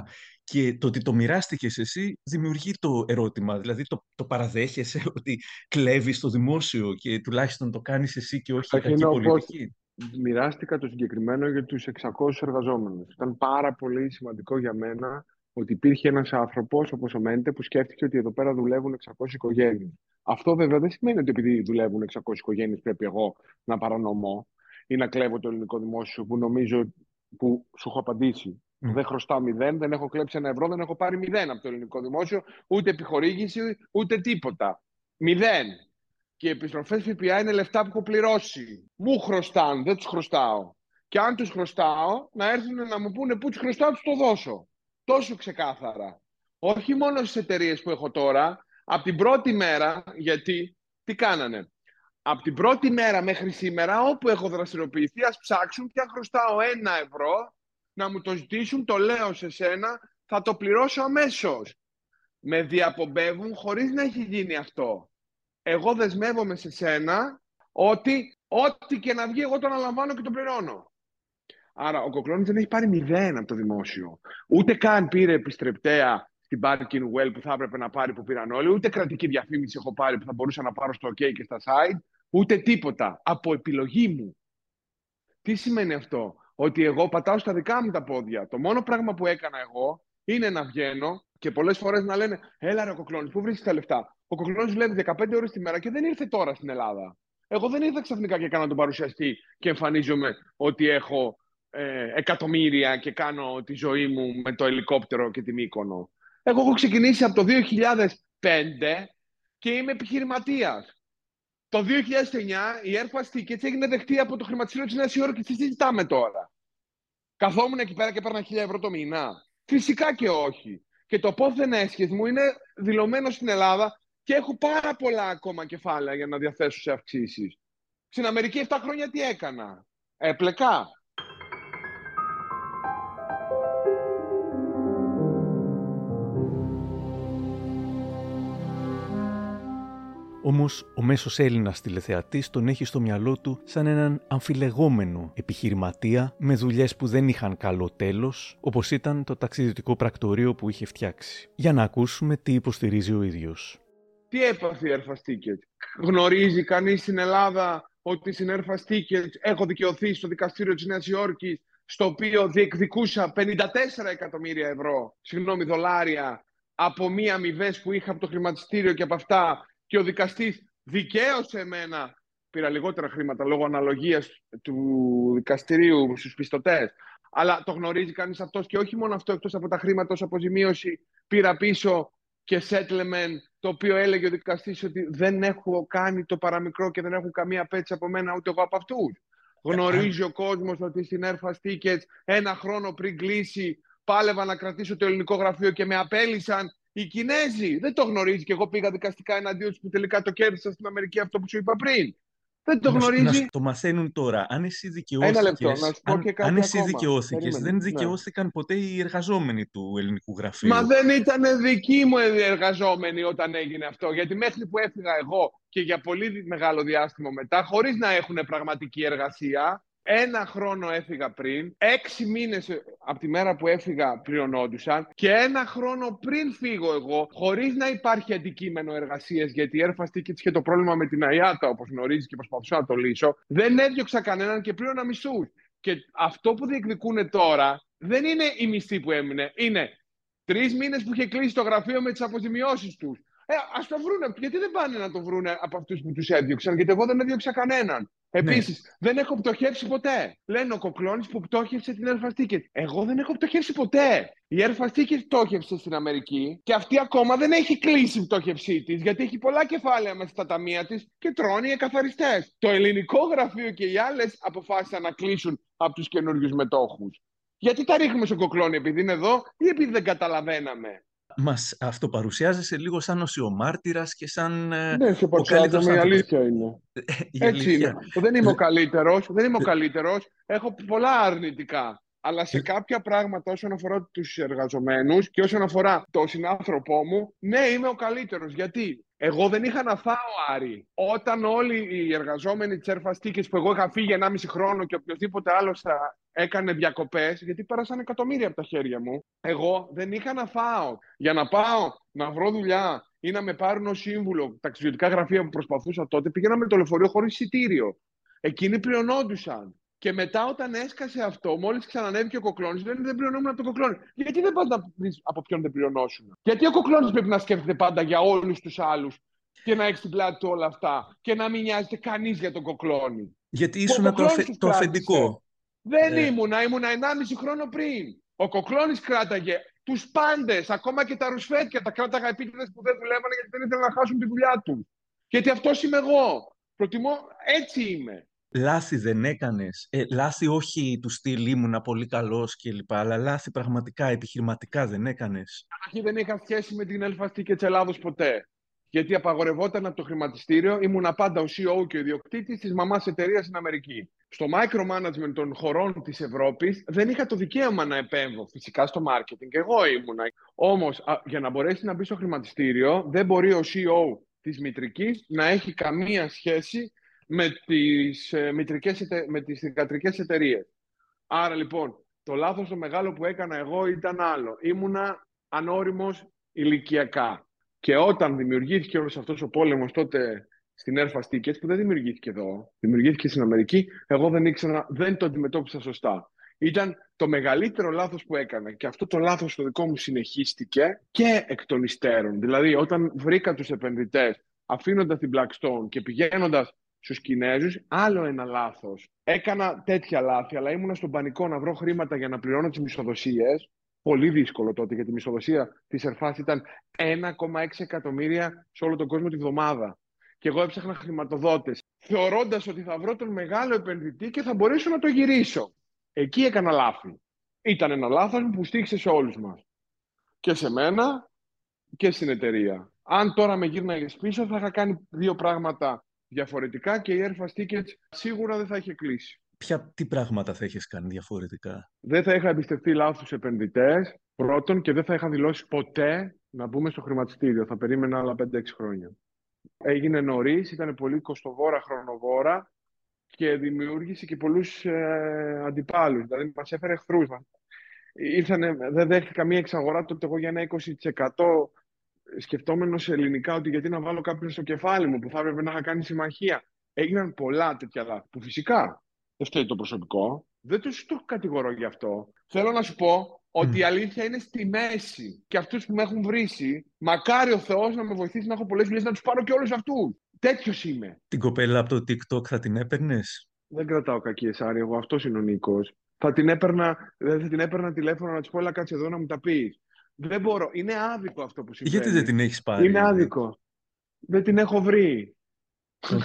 το ότι το μοιράστηκες εσύ δημιουργεί το ερώτημα. Δηλαδή, το, το παραδέχεσαι <laughs> ότι κλέβεις το δημόσιο και τουλάχιστον το κάνεις εσύ και όχι η κακή πολιτική. Μοιράστηκα το συγκεκριμένο για τους 600 εργαζόμενους. Ήταν πάρα πολύ σημαντικό για μένα ότι υπήρχε ένας άνθρωπος όπως ο Μέντε που σκέφτηκε ότι εδώ πέρα δουλεύουν 600 οικογένειες. Αυτό βέβαια δεν σημαίνει ότι επειδή δουλεύουν 600 οικογένειες πρέπει εγώ να παρανομώ ή να κλέβω το ελληνικό δημόσιο που νομίζω που σου έχω απαντήσει. Mm. Δεν χρωστάω μηδέν, δεν έχω κλέψει ένα ευρώ, δεν έχω πάρει μηδέν από το ελληνικό δημόσιο, ούτε επιχορήγηση, ούτε τίποτα. Μηδέn. Και οι επιστροφές ΦΠΑ είναι λεφτά που έχω πληρώσει. Μου χρωστάνε, δεν τους χρωστάω. Και αν τους χρωστάω, να έρθουν να μου πούνε πού τους χρωστάω, τους το δώσω. Τόσο ξεκάθαρα. Όχι μόνο στις εταιρείες που έχω τώρα, από την πρώτη μέρα, γιατί τι κάνανε. Από την πρώτη μέρα μέχρι σήμερα, όπου έχω δραστηριοποιηθεί, ας ψάξουν και αν χρωστάω ένα ευρώ, να μου το ζητήσουν, το λέω σε σένα, θα το πληρώσω αμέσως. Με διαπομπεύουν χωρίς να έχει γίνει αυτό. Εγώ δεσμεύομαι σε σένα ότι ό,τι και να βγει, εγώ το αναλαμβάνω και το πληρώνω. Άρα ο Κοκλώνης δεν έχει πάρει μηδέν από το δημόσιο. Ούτε καν πήρε επιστρεπτέα στην Barking Well που θα έπρεπε να πάρει που πήραν όλοι, ούτε κρατική διαφήμιση έχω πάρει που θα μπορούσα να πάρω στο OK και στα site, ούτε τίποτα. Από επιλογή μου. Τι σημαίνει αυτό, Ότι εγώ πατάω στα δικά μου τα πόδια. Το μόνο πράγμα που έκανα εγώ είναι να βγαίνω και πολλές φορές να λένε Έλα ρε Κοκλώνης, πού βρίσκεις τα λεφτά; Ο Κοκλώνης δουλεύει 15 ώρες τη μέρα και δεν ήρθε τώρα στην Ελλάδα. Εγώ δεν ήρθα ξαφνικά και έκανα τον παρουσιαστή και εμφανίζομαι ότι έχω ε, εκατομμύρια και κάνω τη ζωή μου με το ελικόπτερο και την οίκονο. Εγώ έχω ξεκινήσει από το 2005 και είμαι επιχειρηματίας. Το 2009 η Airfast Tickets έγινε δεχτή από το χρηματιστήριο της Νέας Υόρκης. Τι συζητάμε τώρα; Καθόμουν εκεί πέρα και έπαιρνα 1000 ευρώ το μήνα; Φυσικά και όχι. Και το πόθεν έσχες μου είναι δηλωμένο στην Ελλάδα και έχω πάρα πολλά ακόμα κεφάλαια για να διαθέσω σε αυξήσεις. Στην Αμερική 7 χρόνια τι έκανα; Έπλεκα. Όμως, ο μέσος Έλληνας τηλεθεατής τον έχει στο μυαλό του σαν έναν αμφιλεγόμενο επιχειρηματία με δουλειές που δεν είχαν καλό τέλος, όπως ήταν το ταξιδιωτικό πρακτορείο που είχε φτιάξει. Για να ακούσουμε τι υποστηρίζει ο ίδιος. Τι έπαθε η Airfast Γνωρίζει κανείς στην Ελλάδα ότι στην Airfast έχω δικαιωθεί στο δικαστήριο της Νέας Υόρκης, στο οποίο διεκδικούσα 54 εκατομμύρια ευρώ, συγγνώμη, δολάρια, από μία αμοιβές που είχα από το χρηματιστήριο και από αυτά και ο δικαστής δικαίωσε εμένα, πήρα λιγότερα χρήματα λόγω αναλογίας του δικαστηρίου στους πιστωτές, αλλά το γνωρίζει κανείς αυτός και όχι μόνο αυτό, εκτός από τα χρήματα ως αποζημίωση, πήρα πίσω και settlement, το οποίο έλεγε ο δικαστής ότι δεν έχω κάνει το παραμικρό και δεν έχουν καμία απέτηση από μένα ούτε εγώ από αυτούς. Γνωρίζει ο κόσμος ότι στην Airfast Tickets ένα χρόνο πριν κλείσει πάλευα να κρατήσω το ελληνικό γραφείο και με απέλησαν οι Κινέζοι. Δεν το γνωρίζει και εγώ πήγα δικαστικά εναντίον τους που τελικά το κέρδισα στην Αμερική αυτό που σου είπα πριν. Δεν το γνωρίζει. Να το μαθαίνουν τώρα. Αν εσύ δικαιώθηκες. λεπτό, να σου πω και κάτι αν, εσύ δικαιώθηκες, δεν ναι. δικαιώθηκαν ποτέ οι εργαζόμενοι του ελληνικού γραφείου. Μα δεν ήταν δικοί μου οι εργαζόμενοι όταν έγινε αυτό. Γιατί μέχρι που έφυγα εγώ και για πολύ μεγάλο διάστημα μετά, χωρίς να έχουν πραγματική εργασία, Ένα χρόνο έφυγα πριν, έξι μήνες από τη μέρα που έφυγα πληρωνόντουσαν και ένα χρόνο πριν φύγω εγώ, χωρίς να υπάρχει αντικείμενο εργασίας, γιατί η Airfast Tickets είχε το πρόβλημα με την ΑΙΑΤΑ, όπως γνωρίζεις και προσπαθούσα να το λύσω, δεν έδιωξα κανέναν και πλήρωνα μισούς. Και αυτό που διεκδικούν τώρα δεν είναι η μισθή που έμεινε, είναι τρεις μήνες που είχε κλείσει το γραφείο με τις αποζημιώσεις τους. Ε, ας το βρούνε. Γιατί δεν πάνε να το βρούνε από αυτούς που τους έδιωξαν, Γιατί εγώ δεν έδιωξα κανέναν. Επίσης, ναι. δεν έχω πτωχεύσει ποτέ. Λένε ο Κοκλώνης που πτώχευσε την Airfast Εγώ δεν έχω πτωχεύσει ποτέ. Η Airfast πτώχευσε στην Αμερική και αυτή ακόμα δεν έχει κλείσει η πτώχευσή της, γιατί έχει πολλά κεφάλαια μέσα στα ταμεία της και τρώνε οι εκαθαριστές. Το ελληνικό γραφείο και οι άλλες αποφάσισαν να κλείσουν από τους καινούριους μετόχους. Γιατί τα ρίχνουμε στον Κοκλώνη, επειδή είναι εδώ ή επειδή δεν καταλαβαίναμε; Μας αυτοπαρουσιάζεσαι λίγο σαν οσιομάρτυρας και σαν ε, ναι, σε ο καλύτερος η αλήθεια είναι. η Έτσι είναι. Δεν είμαι ο καλύτερος, δεν είμαι ο καλύτερος. Έχω πολλά αρνητικά. Αλλά σε κάποια πράγματα όσον αφορά τους εργαζομένους και όσον αφορά το συνάνθρωπό μου, ναι, είμαι ο καλύτερος. Γιατί; Εγώ δεν είχα να φάω, Άρη. Όταν όλοι οι εργαζόμενοι της Ερφαστίκη που εγώ είχα φύγει 1,5 χρόνο και οποιοδήποτε άλλος θα έκανε διακοπές, γιατί πέρασαν εκατομμύρια από τα χέρια μου, εγώ δεν είχα να φάω. Για να πάω να βρω δουλειά ή να με πάρουν ως σύμβουλο ταξιδιωτικά γραφεία που προσπαθούσα τότε, πήγαινα με το λεωφορείο χωρίς εισιτήριο. Εκείνοι πλειονόντουσαν. Και μετά, όταν έσκασε αυτό, μόλις ξανανέβηκε ο κοκλώνης, λένε δεν πληρωνόμουν από τον κοκλώνη. Γιατί δεν πας να δει από ποιον δεν πληρωνόσουν. Γιατί ο κοκλώνης πρέπει να σκέφτεται πάντα για όλους τους άλλους και να έχει στην πλάτη του όλα αυτά και να μην νοιάζεται κανείς για τον κοκλώνη. Γιατί ήσουν το, αφε... το αφεντικό. Δεν ε. ήμουνα, ήμουνα 1,5 χρόνο πριν. Ο κοκλώνης κράταγε τους πάντες, ακόμα και τα ρουσφέτια, τα κράταγα επίτηδες που δεν δουλεύανε γιατί δεν ήθελαν να χάσουν τη δουλειά τους. Γιατί αυτό είμαι εγώ. Προτιμώ, έτσι είμαι λάθη δεν έκανες. Ε, λάθη όχι του στυλ ήμουνα πολύ καλός κλπ. Αλλά λάθη πραγματικά επιχειρηματικά δεν έκανες. Καταρχήν δεν είχα σχέση με την Ελφαστή και τη Ελλάδο ποτέ. Γιατί απαγορευόταν από το χρηματιστήριο, ήμουνα πάντα ο CEO και ο ιδιοκτήτης της μαμάς εταιρείας στην Αμερική. Στο micromanagement των χωρών της Ευρώπης δεν είχα το δικαίωμα να επέμβω φυσικά στο marketing. Εγώ ήμουνα. Όμως, για να μπορέσει να μπει στο χρηματιστήριο, δεν μπορεί ο CEO της μητρικής να έχει καμία σχέση με τις, ε, μητρικές, με τις θηγατρικές εταιρείες. Άρα λοιπόν, το λάθος το μεγάλο που έκανα εγώ ήταν άλλο. Ήμουνα ανώριμος ηλικιακά. Και όταν δημιουργήθηκε όλος αυτός ο πόλεμος τότε στην Air Tickets, που δεν δημιουργήθηκε εδώ, δημιουργήθηκε στην Αμερική, εγώ δεν ήξερα, δεν το αντιμετώπισα σωστά. Ήταν το μεγαλύτερο λάθος που έκανα και αυτό το λάθος το δικό μου συνεχίστηκε και εκ των υστέρων. Δηλαδή, όταν βρήκα τους επενδυτές αφήνοντας την Blackstone και πηγαίνοντας στους Κινέζους, άλλο ένα λάθος. Έκανα τέτοια λάθη, αλλά ήμουνα στον πανικό να βρω χρήματα για να πληρώνω τις μισοδοσίε. Πολύ δύσκολο τότε, γιατί η μισοδοσία της Ερφάς ήταν 1,6 εκατομμύρια σε όλο τον κόσμο τη βδομάδα. Και εγώ έψαχνα χρηματοδότες, θεωρώντας ότι θα βρω τον μεγάλο επενδυτή και θα μπορέσω να το γυρίσω. Εκεί έκανα λάθη. Ήταν ένα λάθος που στήχησε σε όλους μας. Και σε μένα και στην εταιρεία. Αν τώρα με γύρναγες πίσω, θα είχα κάνει δύο πράγματα διαφορετικά και η Airfast Tickets σίγουρα δεν θα είχε κλείσει. Ποια, τι πράγματα θα είχες κάνει διαφορετικά; Δεν θα είχα εμπιστευτεί λάθος επενδυτές, πρώτον, και δεν θα είχα δηλώσει ποτέ να μπούμε στο χρηματιστήριο. Θα περίμενα άλλα 5-6 χρόνια. Έγινε νωρίς, ήταν πολύ κοστοβόρα, χρονοβόρα και δημιούργησε και πολλούς ε, αντιπάλους. Δηλαδή, μας έφερε εχθρούς. Ήρθανε, δεν δέχτηκα καμία εξαγορά τότε εγώ για ένα 20% σκεφτόμενος σε ελληνικά ότι γιατί να βάλω κάποιον στο κεφάλι μου που θα έπρεπε να είχα κάνει συμμαχία. Έγιναν πολλά τέτοια λάθη που φυσικά δεν φταίει το προσωπικό. Δεν τους το κατηγορώ γι' αυτό. Θέλω να σου πω ότι η αλήθεια είναι στη μέση. Και αυτούς που με έχουν βρήσει, μακάρι ο Θεός να με βοηθήσει να έχω πολλές δουλειές να τους πάρω και όλους αυτούς. Τέτοιος είμαι. Την κοπέλα από το TikTok θα την έπαιρνες; Δεν κρατάω κακή εσάρι, εγώ αυτός είναι ο Νίκος. Θα την έπαιρνα, δηλαδή θα την έπαιρνα τηλέφωνο να της πω, Ελά, κάτσε εδώ να μου τα πεις. Δεν μπορώ. Είναι άδικο αυτό που συμβαίνει. Γιατί δεν την έχεις πάρει. Είναι άδικο. Δεν την έχω βρει. <laughs>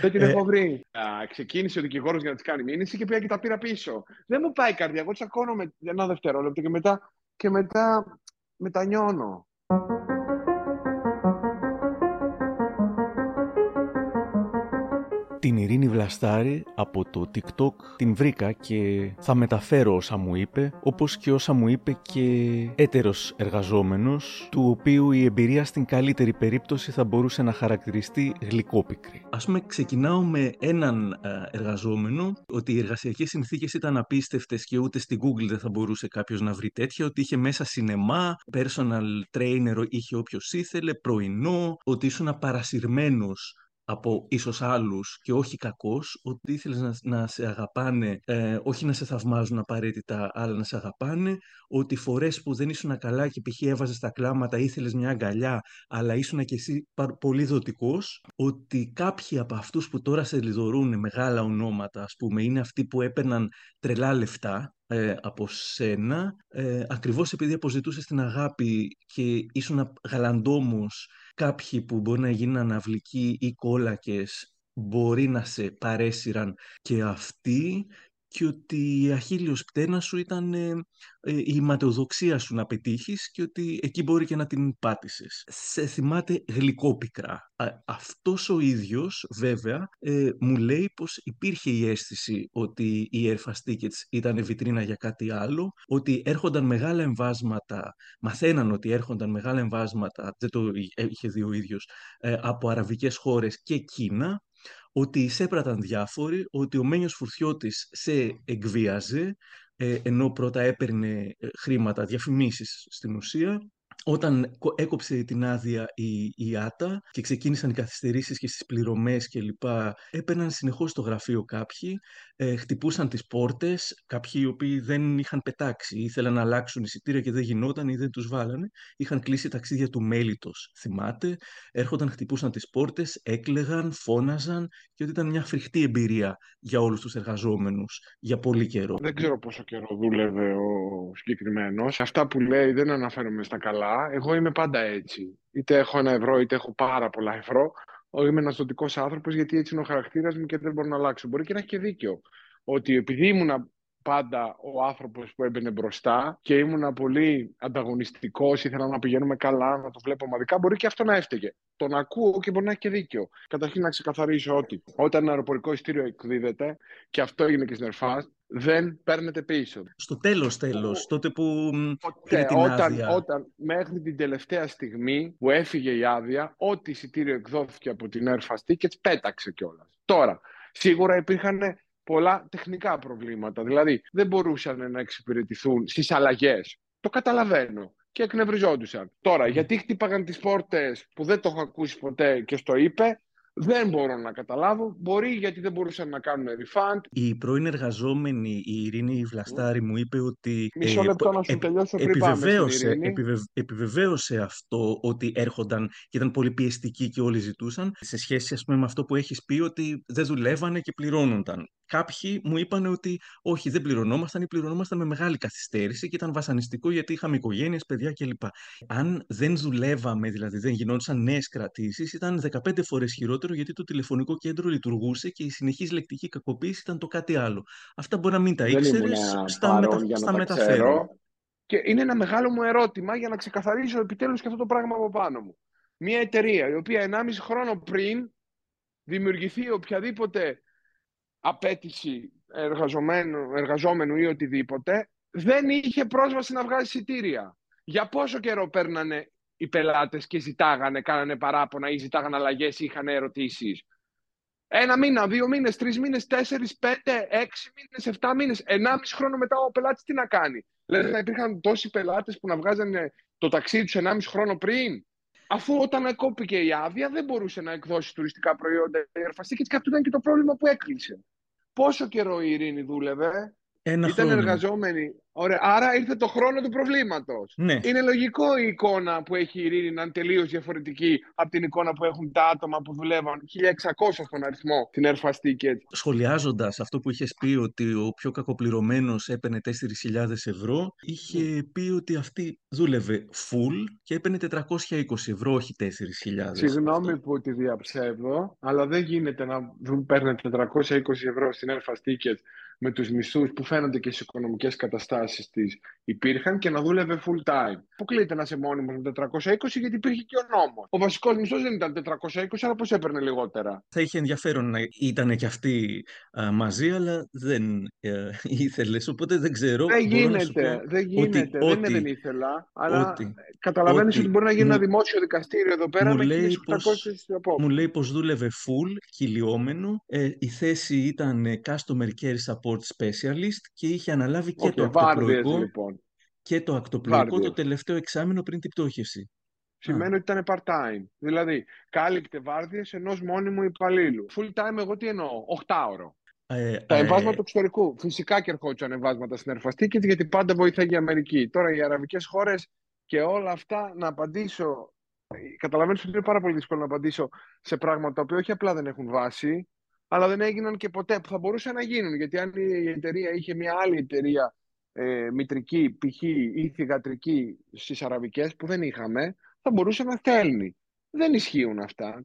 δεν την έχω βρει. Α, ξεκίνησε ο δικηγόρος για να της κάνει μήνυση και πήγα και τα πήρα πίσω. Δεν μου πάει η καρδιά. Εγώ τσακώνομαι ένα δευτερόλεπτο και μετά, και μετά μετανιώνω. Την ειρήνη Ειρήνη Βλαστάρη από το TikTok την βρήκα και θα μεταφέρω όσα μου είπε, όπως και όσα μου είπε και έτερος εργαζόμενος, του οποίου η εμπειρία στην καλύτερη περίπτωση θα μπορούσε να χαρακτηριστεί γλυκόπικρη. Ας πούμε ξεκινάω με έναν ε, εργαζόμενο, ότι οι εργασιακές συνθήκες ήταν απίστευτες και ούτε στην Google δεν θα μπορούσε κάποιος να βρει τέτοια, ότι είχε μέσα σινεμά, personal trainer είχε όποιος ήθελε, πρωινό, ότι ήσουν παρασυρμένος από ίσως άλλους και όχι κακός, ότι ήθελες να, να σε αγαπάνε, ε, όχι να σε θαυμάζουν απαραίτητα, αλλά να σε αγαπάνε, ότι φορές που δεν ήσουν καλά και π.χ. έβαζες τα κλάματα, ήθελες μια αγκαλιά, αλλά ήσουν και εσύ πολύ δοτικός, ότι κάποιοι από αυτούς που τώρα σε λιδωρούν μεγάλα ονόματα, ας πούμε, είναι αυτοί που έπαιρναν τρελά λεφτά, ε, από σένα, ε, ακριβώς επειδή αποζητούσες την αγάπη και ήσουν γαλαντόμος κάποιοι που μπορεί να γίνουν αναβλικοί ή κόλακες μπορεί να σε παρέσυραν και αυτοί και ότι η αχίλιος πτέρνα σου ήταν ε, ε, η ματαιοδοξία σου να πετύχεις και ότι εκεί μπορεί και να την πάτησες. Σε θυμάται γλυκόπικρα. αυτός ο ίδιος βέβαια ε, μου λέει πως υπήρχε η αίσθηση ότι οι Airfast Tickets ήταν βιτρίνα για κάτι άλλο, ότι έρχονταν μεγάλα εμβάσματα, μαθαίναν ότι έρχονταν μεγάλα εμβάσματα, δεν το είχε δει ο ίδιος, από αραβικές χώρες και Κίνα, ότι εισέπραταν διάφοροι, ότι ο Μένιος Φουρτιώτης σε εκβίαζε, ε, ενώ πρώτα έπαιρνε ε, χρήματα, διαφημίσεις στην ουσία, όταν έκοψε την άδεια η, η ΆΤΑ και ξεκίνησαν οι καθυστερήσεις και στις πληρωμές και λοιπά, έπαιρναν συνεχώς στο γραφείο κάποιοι, ε, χτυπούσαν τις πόρτες, κάποιοι οι οποίοι δεν είχαν πετάξει, ήθελαν να αλλάξουν εισιτήρια και δεν γινόταν ή δεν τους βάλανε, είχαν κλείσει ταξίδια του μέλητος, θυμάται, έρχονταν, χτυπούσαν τις πόρτες, έκλεγαν, φώναζαν και ότι ήταν μια φρικτή εμπειρία για όλους τους εργαζόμενους για πολύ καιρό. Δεν ξέρω πόσο καιρό δούλευε ο συγκεκριμένος. Αυτά που λέει δεν αναφέρομαι στα καλά εγώ είμαι πάντα έτσι. Είτε έχω ένα ευρώ, είτε έχω πάρα πολλά ευρώ. Είμαι ένας ζωτικό άνθρωπος, γιατί έτσι είναι ο χαρακτήρας μου και δεν μπορώ να αλλάξω. Μπορεί και να έχει και δίκιο. Ότι επειδή ήμουν πάντα ο άνθρωπος που έμπαινε μπροστά και ήμουν πολύ ανταγωνιστικός, ήθελα να πηγαίνουμε καλά, να το βλέπω ομαδικά, μπορεί και αυτό να έφταιγε. Τον ακούω και μπορεί να έχει και δίκιο. Καταρχήν να ξεκαθαρίσω ότι όταν ένα αεροπορικό ειστήριο εκδίδεται, και αυτό έγινε και στην Ερφάστ, δεν παίρνετε πίσω. Στο τέλος, τέλος, τότε που πήρε την όταν, άδεια. Όταν μέχρι την τελευταία στιγμή που έφυγε η άδεια, ό,τι εισιτήριο εκδόθηκε από την Airfast Tickets πέταξε κιόλας. Τώρα, σίγουρα υπήρχαν πολλά τεχνικά προβλήματα. Δηλαδή, δεν μπορούσαν να εξυπηρετηθούν στις αλλαγές. Το καταλαβαίνω. Και εκνευριζόντουσαν. Τώρα, γιατί χτύπαγαν τις πόρτες που δεν το έχω ακούσει ποτέ και στο είπε, δεν μπορώ να καταλάβω. Μπορεί γιατί δεν μπορούσαν να κάνουν refund. Η πρώην εργαζόμενη, η Ειρήνη Βλαστάρη, μου είπε ότι. Μισό ε, λεπτό να σου τελειώσω πριν επιβεβαίωσε, επιβεβαίωσε αυτό ότι έρχονταν και ήταν πολύ πιεστικοί και όλοι ζητούσαν. Σε σχέση, ας πούμε, με αυτό που έχεις πει ότι δεν δουλεύανε και πληρώνονταν. Κάποιοι μου είπαν ότι όχι, δεν πληρωνόμασταν ή πληρωνόμασταν με μεγάλη καθυστέρηση και ήταν βασανιστικό γιατί είχαμε οικογένειες, παιδιά κλπ. Αν δεν δουλεύαμε, δηλαδή δεν γινόντουσαν νέες κρατήσεις, ήταν 15 φορές χειρότερο γιατί το τηλεφωνικό κέντρο λειτουργούσε και η συνεχή λεκτική κακοποίησης ήταν το κάτι άλλο. Αυτά μπορεί να μην τα ήξερες, στα, μετα... στα μεταφέρω. Και είναι ένα μεγάλο μου ερώτημα για να ξεκαθαρίσω επιτέλους και αυτό το πράγμα από πάνω μου. Μια εταιρεία η οποία 1,5 χρόνο πριν δημιουργηθεί οποιαδήποτε απέτηση εργαζομένου, εργαζόμενου ή οτιδήποτε, δεν είχε πρόσβαση να βγάλει εισιτήρια. Για πόσο καιρό παίρνανε οι πελάτες και ζητάγανε, κάνανε παράπονα ή ζητάγανε αλλαγές ή είχαν ερωτήσεις; Ένα μήνα, δύο μήνες, τρεις μήνες, τέσσερις, πέντε, έξι μήνες, εφτά μήνες, ενάμιση χρόνο μετά ο πελάτης τι να κάνει; Δηλαδή θα υπήρχαν τόσοι πελάτες που να βγάζανε το ταξίδι τους ενάμιση χρόνο πριν. Αφού όταν εκόπηκε η άδεια δεν μπορούσε να εκδώσει τουριστικά προϊόντα η και αυτό ήταν και το πρόβλημα που έκλεισε. Πόσο καιρό η Ειρήνη δούλευε, Ένα ήταν χρόνο. εργαζόμενη Ωραία. Άρα ήρθε το χρόνο του προβλήματος. Ναι. Είναι λογικό η εικόνα που έχει η Ειρήνη να είναι τελείως διαφορετική από την εικόνα που έχουν τα άτομα που δουλεύαν 1600 στον αριθμό την Airfast Ticket. Σχολιάζοντας αυτό που είχες πει ότι ο πιο κακοπληρωμένος έπαιρνε 4.000 ευρώ, είχε πει ότι αυτή δούλευε full και έπαιρνε 420 ευρώ, όχι 4.000. Συγγνώμη που τη διαψεύδω, αλλά δεν γίνεται να παίρνετε 420 ευρώ στην Airfast Ticket με τους μισθούς που φαίνονται και στις οικονομικές καταστάσεις συμβάσει της υπήρχαν και να δούλευε full time. Αποκλείται να είσαι μόνιμος με 420 γιατί υπήρχε και ο νόμος. Ο βασικός μισθός δεν ήταν 420, αλλά πώς έπαιρνε λιγότερα. Θα είχε ενδιαφέρον να ήταν και αυτοί α, μαζί, αλλά δεν ε, ήθελες. Οπότε δεν ξέρω. Δεν γίνεται. δεν γίνεται. Ότι, δεν, δεν ήθελα. Αλλά καταλαβαίνεις ότι, ότι, μπορεί να γίνει μου, ένα δημόσιο δικαστήριο εδώ πέρα με 1800 Μου λέει πως δούλευε full, κυλιόμενο. Ε, η θέση ήταν Customer Care Support Specialist και είχε αναλάβει και okay, το ακτοπλοϊκό. Λοιπόν. Και το ακτοπλοϊκό το τελευταίο εξάμεινο πριν την πτώχευση. Σημαίνει ότι ήταν part-time. Δηλαδή, κάλυπτε βάρδιε ενός μόνιμου υπαλλήλου. Full time, εγώ τι εννοώ, 8 ώρο. Ε, τα ε, εμβάσματα του εξωτερικού. Φυσικά και ερχόντουσαν εμβάσματα στην Ερφαστίκη γιατί πάντα βοηθάει η Αμερική. Τώρα οι αραβικές χώρες και όλα αυτά να απαντήσω. Καταλαβαίνω ότι είναι πάρα πολύ δύσκολο να απαντήσω σε πράγματα τα οποία όχι απλά δεν έχουν βάση, αλλά δεν έγιναν και ποτέ που θα μπορούσαν να γίνουν. Γιατί αν η εταιρεία είχε μια άλλη εταιρεία ε, μητρική, π.χ. ή θηγατρική στις αραβικές που δεν είχαμε, θα μπορούσε να στέλνει. Δεν ισχύουν αυτά.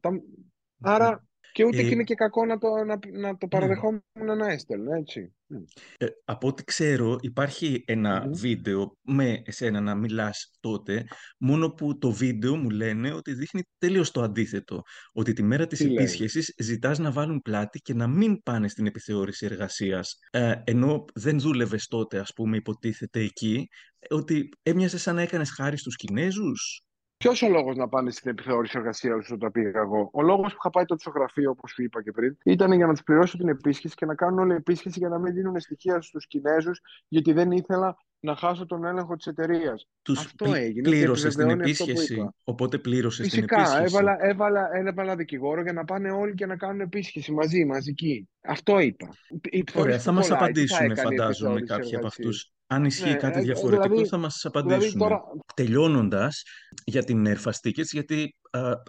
Άρα και ούτε ε, και είναι και κακό να το, να, να το ναι. παραδεχόμουν να έστελνε, έτσι. Ε, από ό,τι ξέρω υπάρχει ένα βίντεο με εσένα να μιλάς τότε, μόνο που το βίντεο μου λένε ότι δείχνει τελείως το αντίθετο. Ότι τη μέρα της Τι επίσχεσης ζητάς να βάλουν πλάτη και να μην πάνε στην επιθεώρηση εργασίας. Ε, ενώ δεν δούλευες τότε, ας πούμε, υποτίθεται εκεί, ότι έμοιαζες σαν να έκανες χάρη στους Κινέζους; Ποιος ο λόγος να πάνε στην επιθεώρηση εργασίας όσο τα πήγα εγώ; Ο λόγος που είχα πάει τότε στο γραφείο, όπως σου είπα και πριν, ήταν για να τους πληρώσω την επίσκεψη και να κάνουν όλη επίσκεψη για να μην δίνουν στοιχεία στους Κινέζους, γιατί δεν ήθελα να χάσω τον έλεγχο της εταιρείας. Τους αυτό έγινε. Πλήρωσες την επίσκεψη. Οπότε πλήρωσες την επίσκεψη. Φυσικά. Έβαλα, έβαλα, έβαλα δικηγόρο για να πάνε όλοι και να κάνουν επίσκεψη μαζί, μαζική. Αυτό είπα. Ωραία, θα μας απαντήσουν, φαντάζομαι, κάποιοι από αυτούς. Αν ισχύει ναι, κάτι ε, διαφορετικό δηλαδή, θα μας απαντήσουν. Δηλαδή τώρα... Τελειώνοντας για την Airfast γιατί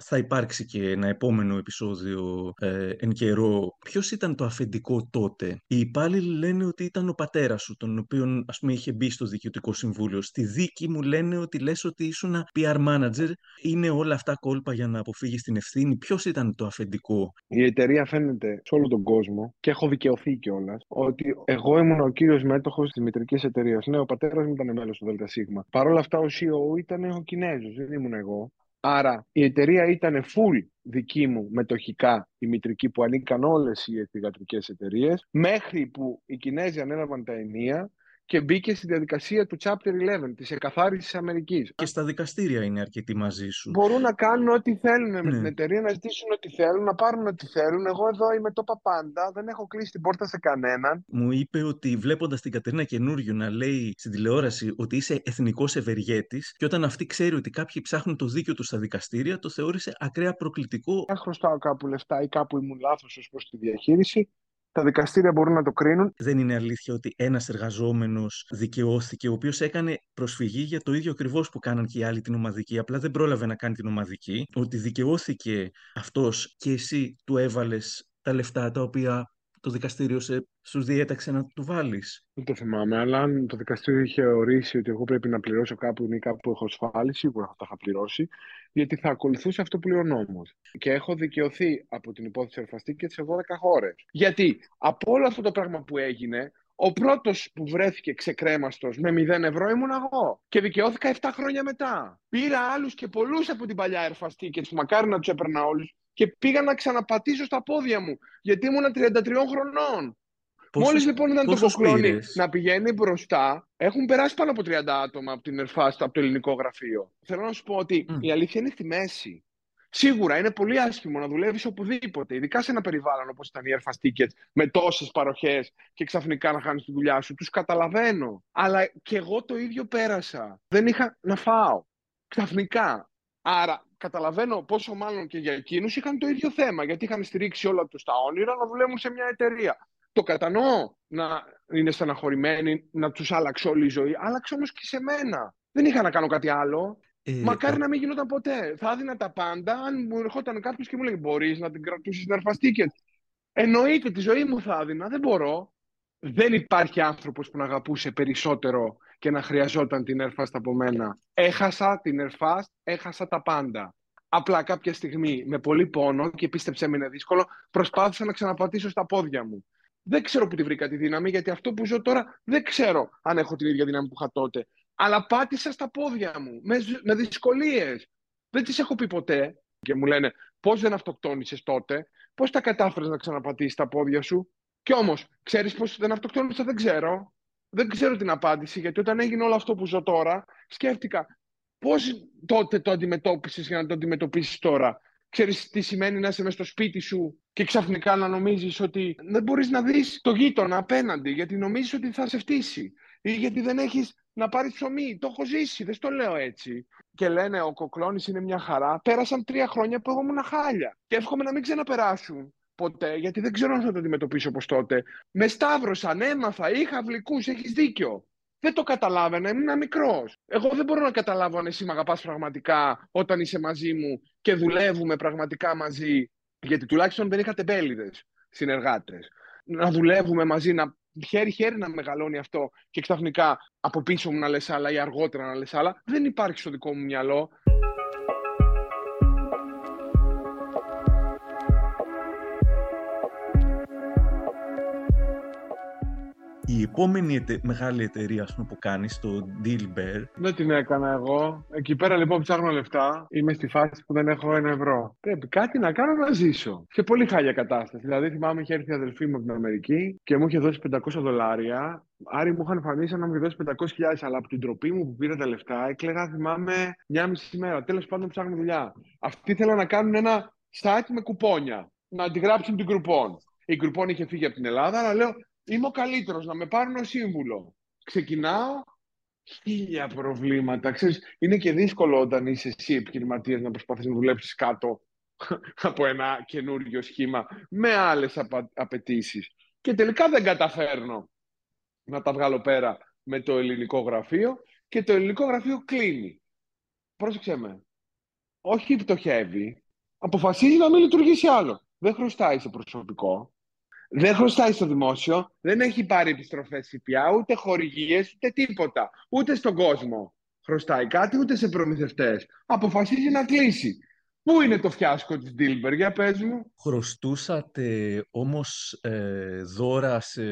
θα υπάρξει και ένα επόμενο επεισόδιο ε, εν καιρό. Ποιος ήταν το αφεντικό τότε; Οι υπάλληλοι λένε ότι ήταν ο πατέρας σου, τον οποίο ας πούμε είχε μπει στο διοικητικό συμβούλιο. Στη δίκη μου λένε ότι λες ότι ήσουν PR manager. Είναι όλα αυτά κόλπα για να αποφύγεις την ευθύνη; Ποιος ήταν το αφεντικό; Η εταιρεία φαίνεται σε όλο τον κόσμο και έχω δικαιωθεί κιόλας ότι εγώ ήμουν ο κύριος μέτοχος της μητρικής εταιρείας. Ναι, ο πατέρας μου ήταν μέλος του ΔΣ. Παρ' όλα αυτά, ο CEO ήταν ο Κινέζος, δεν ήμουν εγώ. Άρα η εταιρεία ήταν full δική μου μετοχικά η μητρική που ανήκαν όλες οι εθιγατρικές εταιρείες, μέχρι που οι Κινέζοι ανέλαβαν τα ενία και μπήκε στη διαδικασία του Chapter 11, της εκαθάρισης Αμερικής. Και στα δικαστήρια είναι αρκετοί μαζί σου. Μπορούν να κάνουν ό,τι θέλουν με ναι. την εταιρεία, να ζητήσουν ό,τι θέλουν, να πάρουν ό,τι θέλουν. Εγώ εδώ είμαι το παπάντα, δεν έχω κλείσει την πόρτα σε κανέναν. Μου είπε ότι βλέποντας την Κατερίνα καινούριο να λέει στην τηλεόραση ότι είσαι εθνικός ευεργέτης και όταν αυτή ξέρει ότι κάποιοι ψάχνουν το δίκαιο τους στα δικαστήρια, το θεώρησε ακραία προκλητικό. Αν χρωστάω κάπου λεφτά ή κάπου ήμουν λάθος ως προς τη διαχείριση, τα δικαστήρια μπορούν να το κρίνουν. Δεν είναι αλήθεια ότι ένας εργαζόμενος δικαιώθηκε, ο οποίος έκανε προσφυγή για το ίδιο ακριβώς που κάναν και οι άλλοι την ομαδική, απλά δεν πρόλαβε να κάνει την ομαδική. Ότι δικαιώθηκε αυτός και εσύ του έβαλες τα λεφτά τα οποία το δικαστήριο σε, σου διέταξε να του βάλεις. Δεν το θυμάμαι, αλλά αν το δικαστήριο είχε ορίσει ότι εγώ πρέπει να πληρώσω κάπου ή κάπου έχω ασφάλιση, σίγουρα θα τα είχα πληρώσει, γιατί θα ακολουθούσε αυτό που λέει ο νόμος. Και έχω δικαιωθεί από την υπόθεση ερφαστή και σε 12 χώρες. Γιατί από όλο αυτό το πράγμα που έγινε, ο πρώτος που βρέθηκε ξεκρέμαστος με 0 ευρώ ήμουν εγώ. Και δικαιώθηκα 7 χρόνια μετά. Πήρα άλλους και πολλούς από την παλιά ερφαστή και μακάρι να τους έπαιρνα όλους και πήγα να ξαναπατήσω στα πόδια μου, γιατί ήμουν 33 χρονών. Μόλις λοιπόν ήταν το κοκλόνι να πηγαίνει μπροστά, έχουν περάσει πάνω από 30 άτομα από την Ερφάστα, από το ελληνικό γραφείο. Θέλω να σου πω ότι η αλήθεια είναι στη μέση. Σίγουρα είναι πολύ άσχημο να δουλεύεις οπουδήποτε, ειδικά σε ένα περιβάλλον όπως ήταν η Airfast Tickets, με τόσες παροχές και ξαφνικά να χάνεις τη δουλειά σου. Τους καταλαβαίνω. Αλλά και εγώ το ίδιο πέρασα. Δεν είχα να φάω. Ξαφνικά. Άρα καταλαβαίνω πόσο μάλλον και για εκείνους είχαν το ίδιο θέμα. Γιατί είχαν στηρίξει όλα τους τα όνειρα να δουλεύουν σε μια εταιρεία. Το κατανοώ να είναι στεναχωρημένοι, να τους άλλαξε όλη η ζωή. Άλλαξε όμως και σε μένα. Δεν είχα να κάνω κάτι άλλο. Ε, Μακάρι να μην γινόταν ποτέ. Θα έδινα τα πάντα αν μου ερχόταν κάποιος και μου λέει: Μπορείς να την κρατήσεις την αρφαστήκε. Εννοείται τη ζωή μου θα έδινα. Δεν μπορώ. Δεν υπάρχει άνθρωπος που να αγαπούσε περισσότερο και να χρειαζόταν την Airfast από μένα. Έχασα την Airfast, έχασα τα πάντα. Απλά κάποια στιγμή με πολύ πόνο και πίστεψε με είναι δύσκολο, προσπάθησα να ξαναπατήσω στα πόδια μου. Δεν ξέρω που τη βρήκα τη δύναμη, γιατί αυτό που ζω τώρα δεν ξέρω αν έχω την ίδια δύναμη που είχα τότε. Αλλά πάτησα στα πόδια μου, με, με δυσκολίες. Δεν τις έχω πει ποτέ. Και μου λένε, πώς δεν αυτοκτόνησες τότε, πώς τα κατάφερες να ξαναπατήσεις τα πόδια σου; Κι όμως, ξέρεις πώ δεν αυτοκτόνησα, δεν ξέρω. Δεν ξέρω την απάντηση, γιατί όταν έγινε όλο αυτό που ζω τώρα, σκέφτηκα πώς τότε το αντιμετώπισες για να το αντιμετωπίσεις τώρα; Ξέρεις τι σημαίνει να είσαι μέσα στο σπίτι σου και ξαφνικά να νομίζεις ότι δεν μπορείς να δεις το γείτονα απέναντι γιατί νομίζεις ότι θα σε φτύσει ή γιατί δεν έχεις να πάρεις ψωμί. Το έχω ζήσει, δεν το λέω έτσι. Και λένε ο Κοκλώνης είναι μια χαρά. Πέρασαν τρία χρόνια που εγώ ήμουν χάλια και εύχομαι να μην ξαναπεράσουν ποτέ, γιατί δεν ξέρω αν θα το αντιμετωπίσω όπως τότε. Με σταύρωσαν, έμαθα, είχα βλικούς, έχεις δίκιο. Δεν το καταλάβαινα, ήμουν μικρός. Εγώ δεν μπορώ να καταλάβω αν εσύ με αγαπάς πραγματικά όταν είσαι μαζί μου και δουλεύουμε πραγματικά μαζί. Γιατί τουλάχιστον δεν είχατε μπέληδε συνεργάτες. Να δουλεύουμε μαζί, να χέρι-χέρι να μεγαλώνει αυτό και ξαφνικά από πίσω μου να λες άλλα ή αργότερα να λες άλλα. Δεν υπάρχει στο δικό μου μυαλό. Η επόμενη μεγάλη εταιρεία πούμε, που κάνεις, το Dealbear. Δεν την έκανα εγώ. Εκεί πέρα λοιπόν ψάχνω λεφτά. Είμαι στη φάση που δεν έχω ένα ευρώ. Πρέπει κάτι να κάνω να ζήσω. Και πολύ χάλια κατάσταση. Δηλαδή θυμάμαι είχε έρθει η αδελφή μου από την Αμερική και μου είχε δώσει 500 δολάρια. Άρη μου είχαν φανεί να μου δώσει 500.000, αλλά από την τροπή μου που πήρα τα λεφτά έκλεγα, θυμάμαι, μια μισή μέρα. Τέλος πάντων ψάχνω δουλειά. Αυτοί θέλουν να κάνουν ένα site με κουπόνια. Να αντιγράψουν την Groupon. Η Groupon είχε φύγει από την Ελλάδα, αλλά λέω είμαι ο καλύτερος να με πάρουν ως σύμβουλο. Ξεκινάω, χίλια προβλήματα. Ξέρεις, είναι και δύσκολο όταν είσαι εσύ επιχειρηματίας να προσπαθείς να δουλέψεις κάτω <laughs> από ένα καινούριο σχήμα με άλλες απαιτήσεις. Και τελικά δεν καταφέρνω να τα βγάλω πέρα με το ελληνικό γραφείο και το ελληνικό γραφείο κλείνει. Πρόσεξε με. Όχι πτωχεύει, αποφασίζει να μην λειτουργήσει άλλο. Δεν χρωστάει σε προσωπικό, δεν χρωστάει στο δημόσιο, δεν έχει πάρει επιστροφές ΦΠΑ, ούτε χορηγίες, ούτε τίποτα. Ούτε στον κόσμο χρωστάει κάτι, ούτε σε προμηθευτές. Αποφασίζει να κλείσει. Πού είναι το φιάσκο της Dilber, για πες μου; Χρωστούσατε όμως ε, δώρα σε,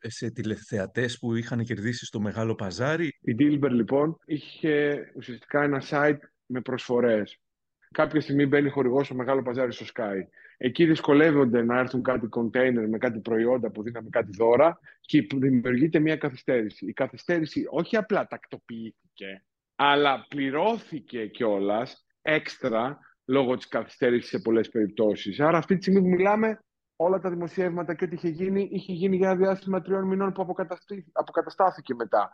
σε τηλεθεατές που είχαν κερδίσει στο Μεγάλο Παζάρι; Η Dilber λοιπόν είχε ουσιαστικά ένα site με προσφορές. Κάποια στιγμή μπαίνει χορηγός στο Μεγάλο Παζάρι στο Sky. Εκεί δυσκολεύονται να έρθουν κάτι κοντέινερ με κάτι προϊόντα που δίναμε κάτι δώρα και δημιουργείται μια καθυστέρηση. Η καθυστέρηση όχι απλά τακτοποιήθηκε, αλλά πληρώθηκε κιόλας έξτρα λόγω της καθυστέρησης σε πολλές περιπτώσεις. Άρα αυτή τη στιγμή που μιλάμε, όλα τα δημοσιεύματα και ό,τι είχε γίνει, είχε γίνει για ένα διάστημα τριών μηνών που αποκαταστάθηκε μετά.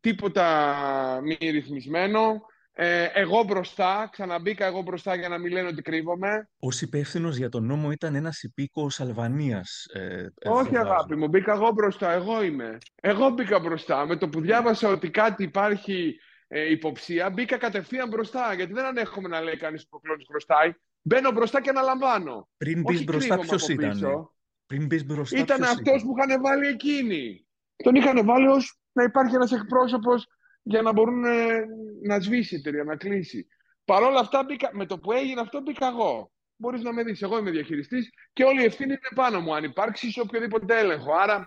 Τίποτα μη ρυθμισμένο, ε, εγώ μπροστά, ξαναμπήκα εγώ μπροστά για να μην λένε ότι κρύβομαι. Ω υπεύθυνος για τον νόμο ήταν ένας υπήκος Αλβανίας. Ε, Όχι, αγάπη μου, μπήκα εγώ μπροστά. Εγώ είμαι. Εγώ μπήκα μπροστά. Με το που διάβασα ότι κάτι υπάρχει ε, υποψία, μπήκα κατευθείαν μπροστά. Γιατί δεν ανέχομαι να λέει κανείς που ο χρωστάει. Μπαίνω μπροστά και αναλαμβάνω. Πριν μπεις μπροστά, ποιος ήταν; Πριν μπεις μπροστά, ήταν αυτός που είχαν βάλει εκείνοι. Τον είχαν βάλει ως να υπάρχει ένας εκπρόσωπος για να μπορούν ε, να σβήσει η εταιρεία, να κλείσει. Παρ' όλα αυτά, μπήκα, με το που έγινε αυτό, μπήκα εγώ. Μπορείς να με δεις. Εγώ είμαι διαχειριστής και όλη η ευθύνη είναι πάνω μου, αν υπάρξεις σε οποιοδήποτε έλεγχο. Άρα.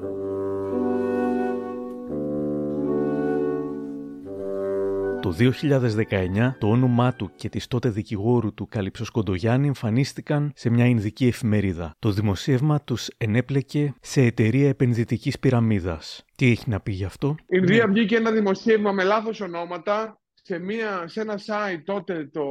Το 2019 το όνομά του και της τότε δικηγόρου του Καλυψοσκοντογιάννη εμφανίστηκαν σε μια Ινδική εφημερίδα. Το δημοσίευμα τους ενέπλεκε σε εταιρεία επενδυτικής πυραμίδας. Τι έχει να πει γι' αυτό; Η Ινδία ναι. βγήκε ένα δημοσίευμα με λάθος ονόματα σε, μια, σε ένα site τότε το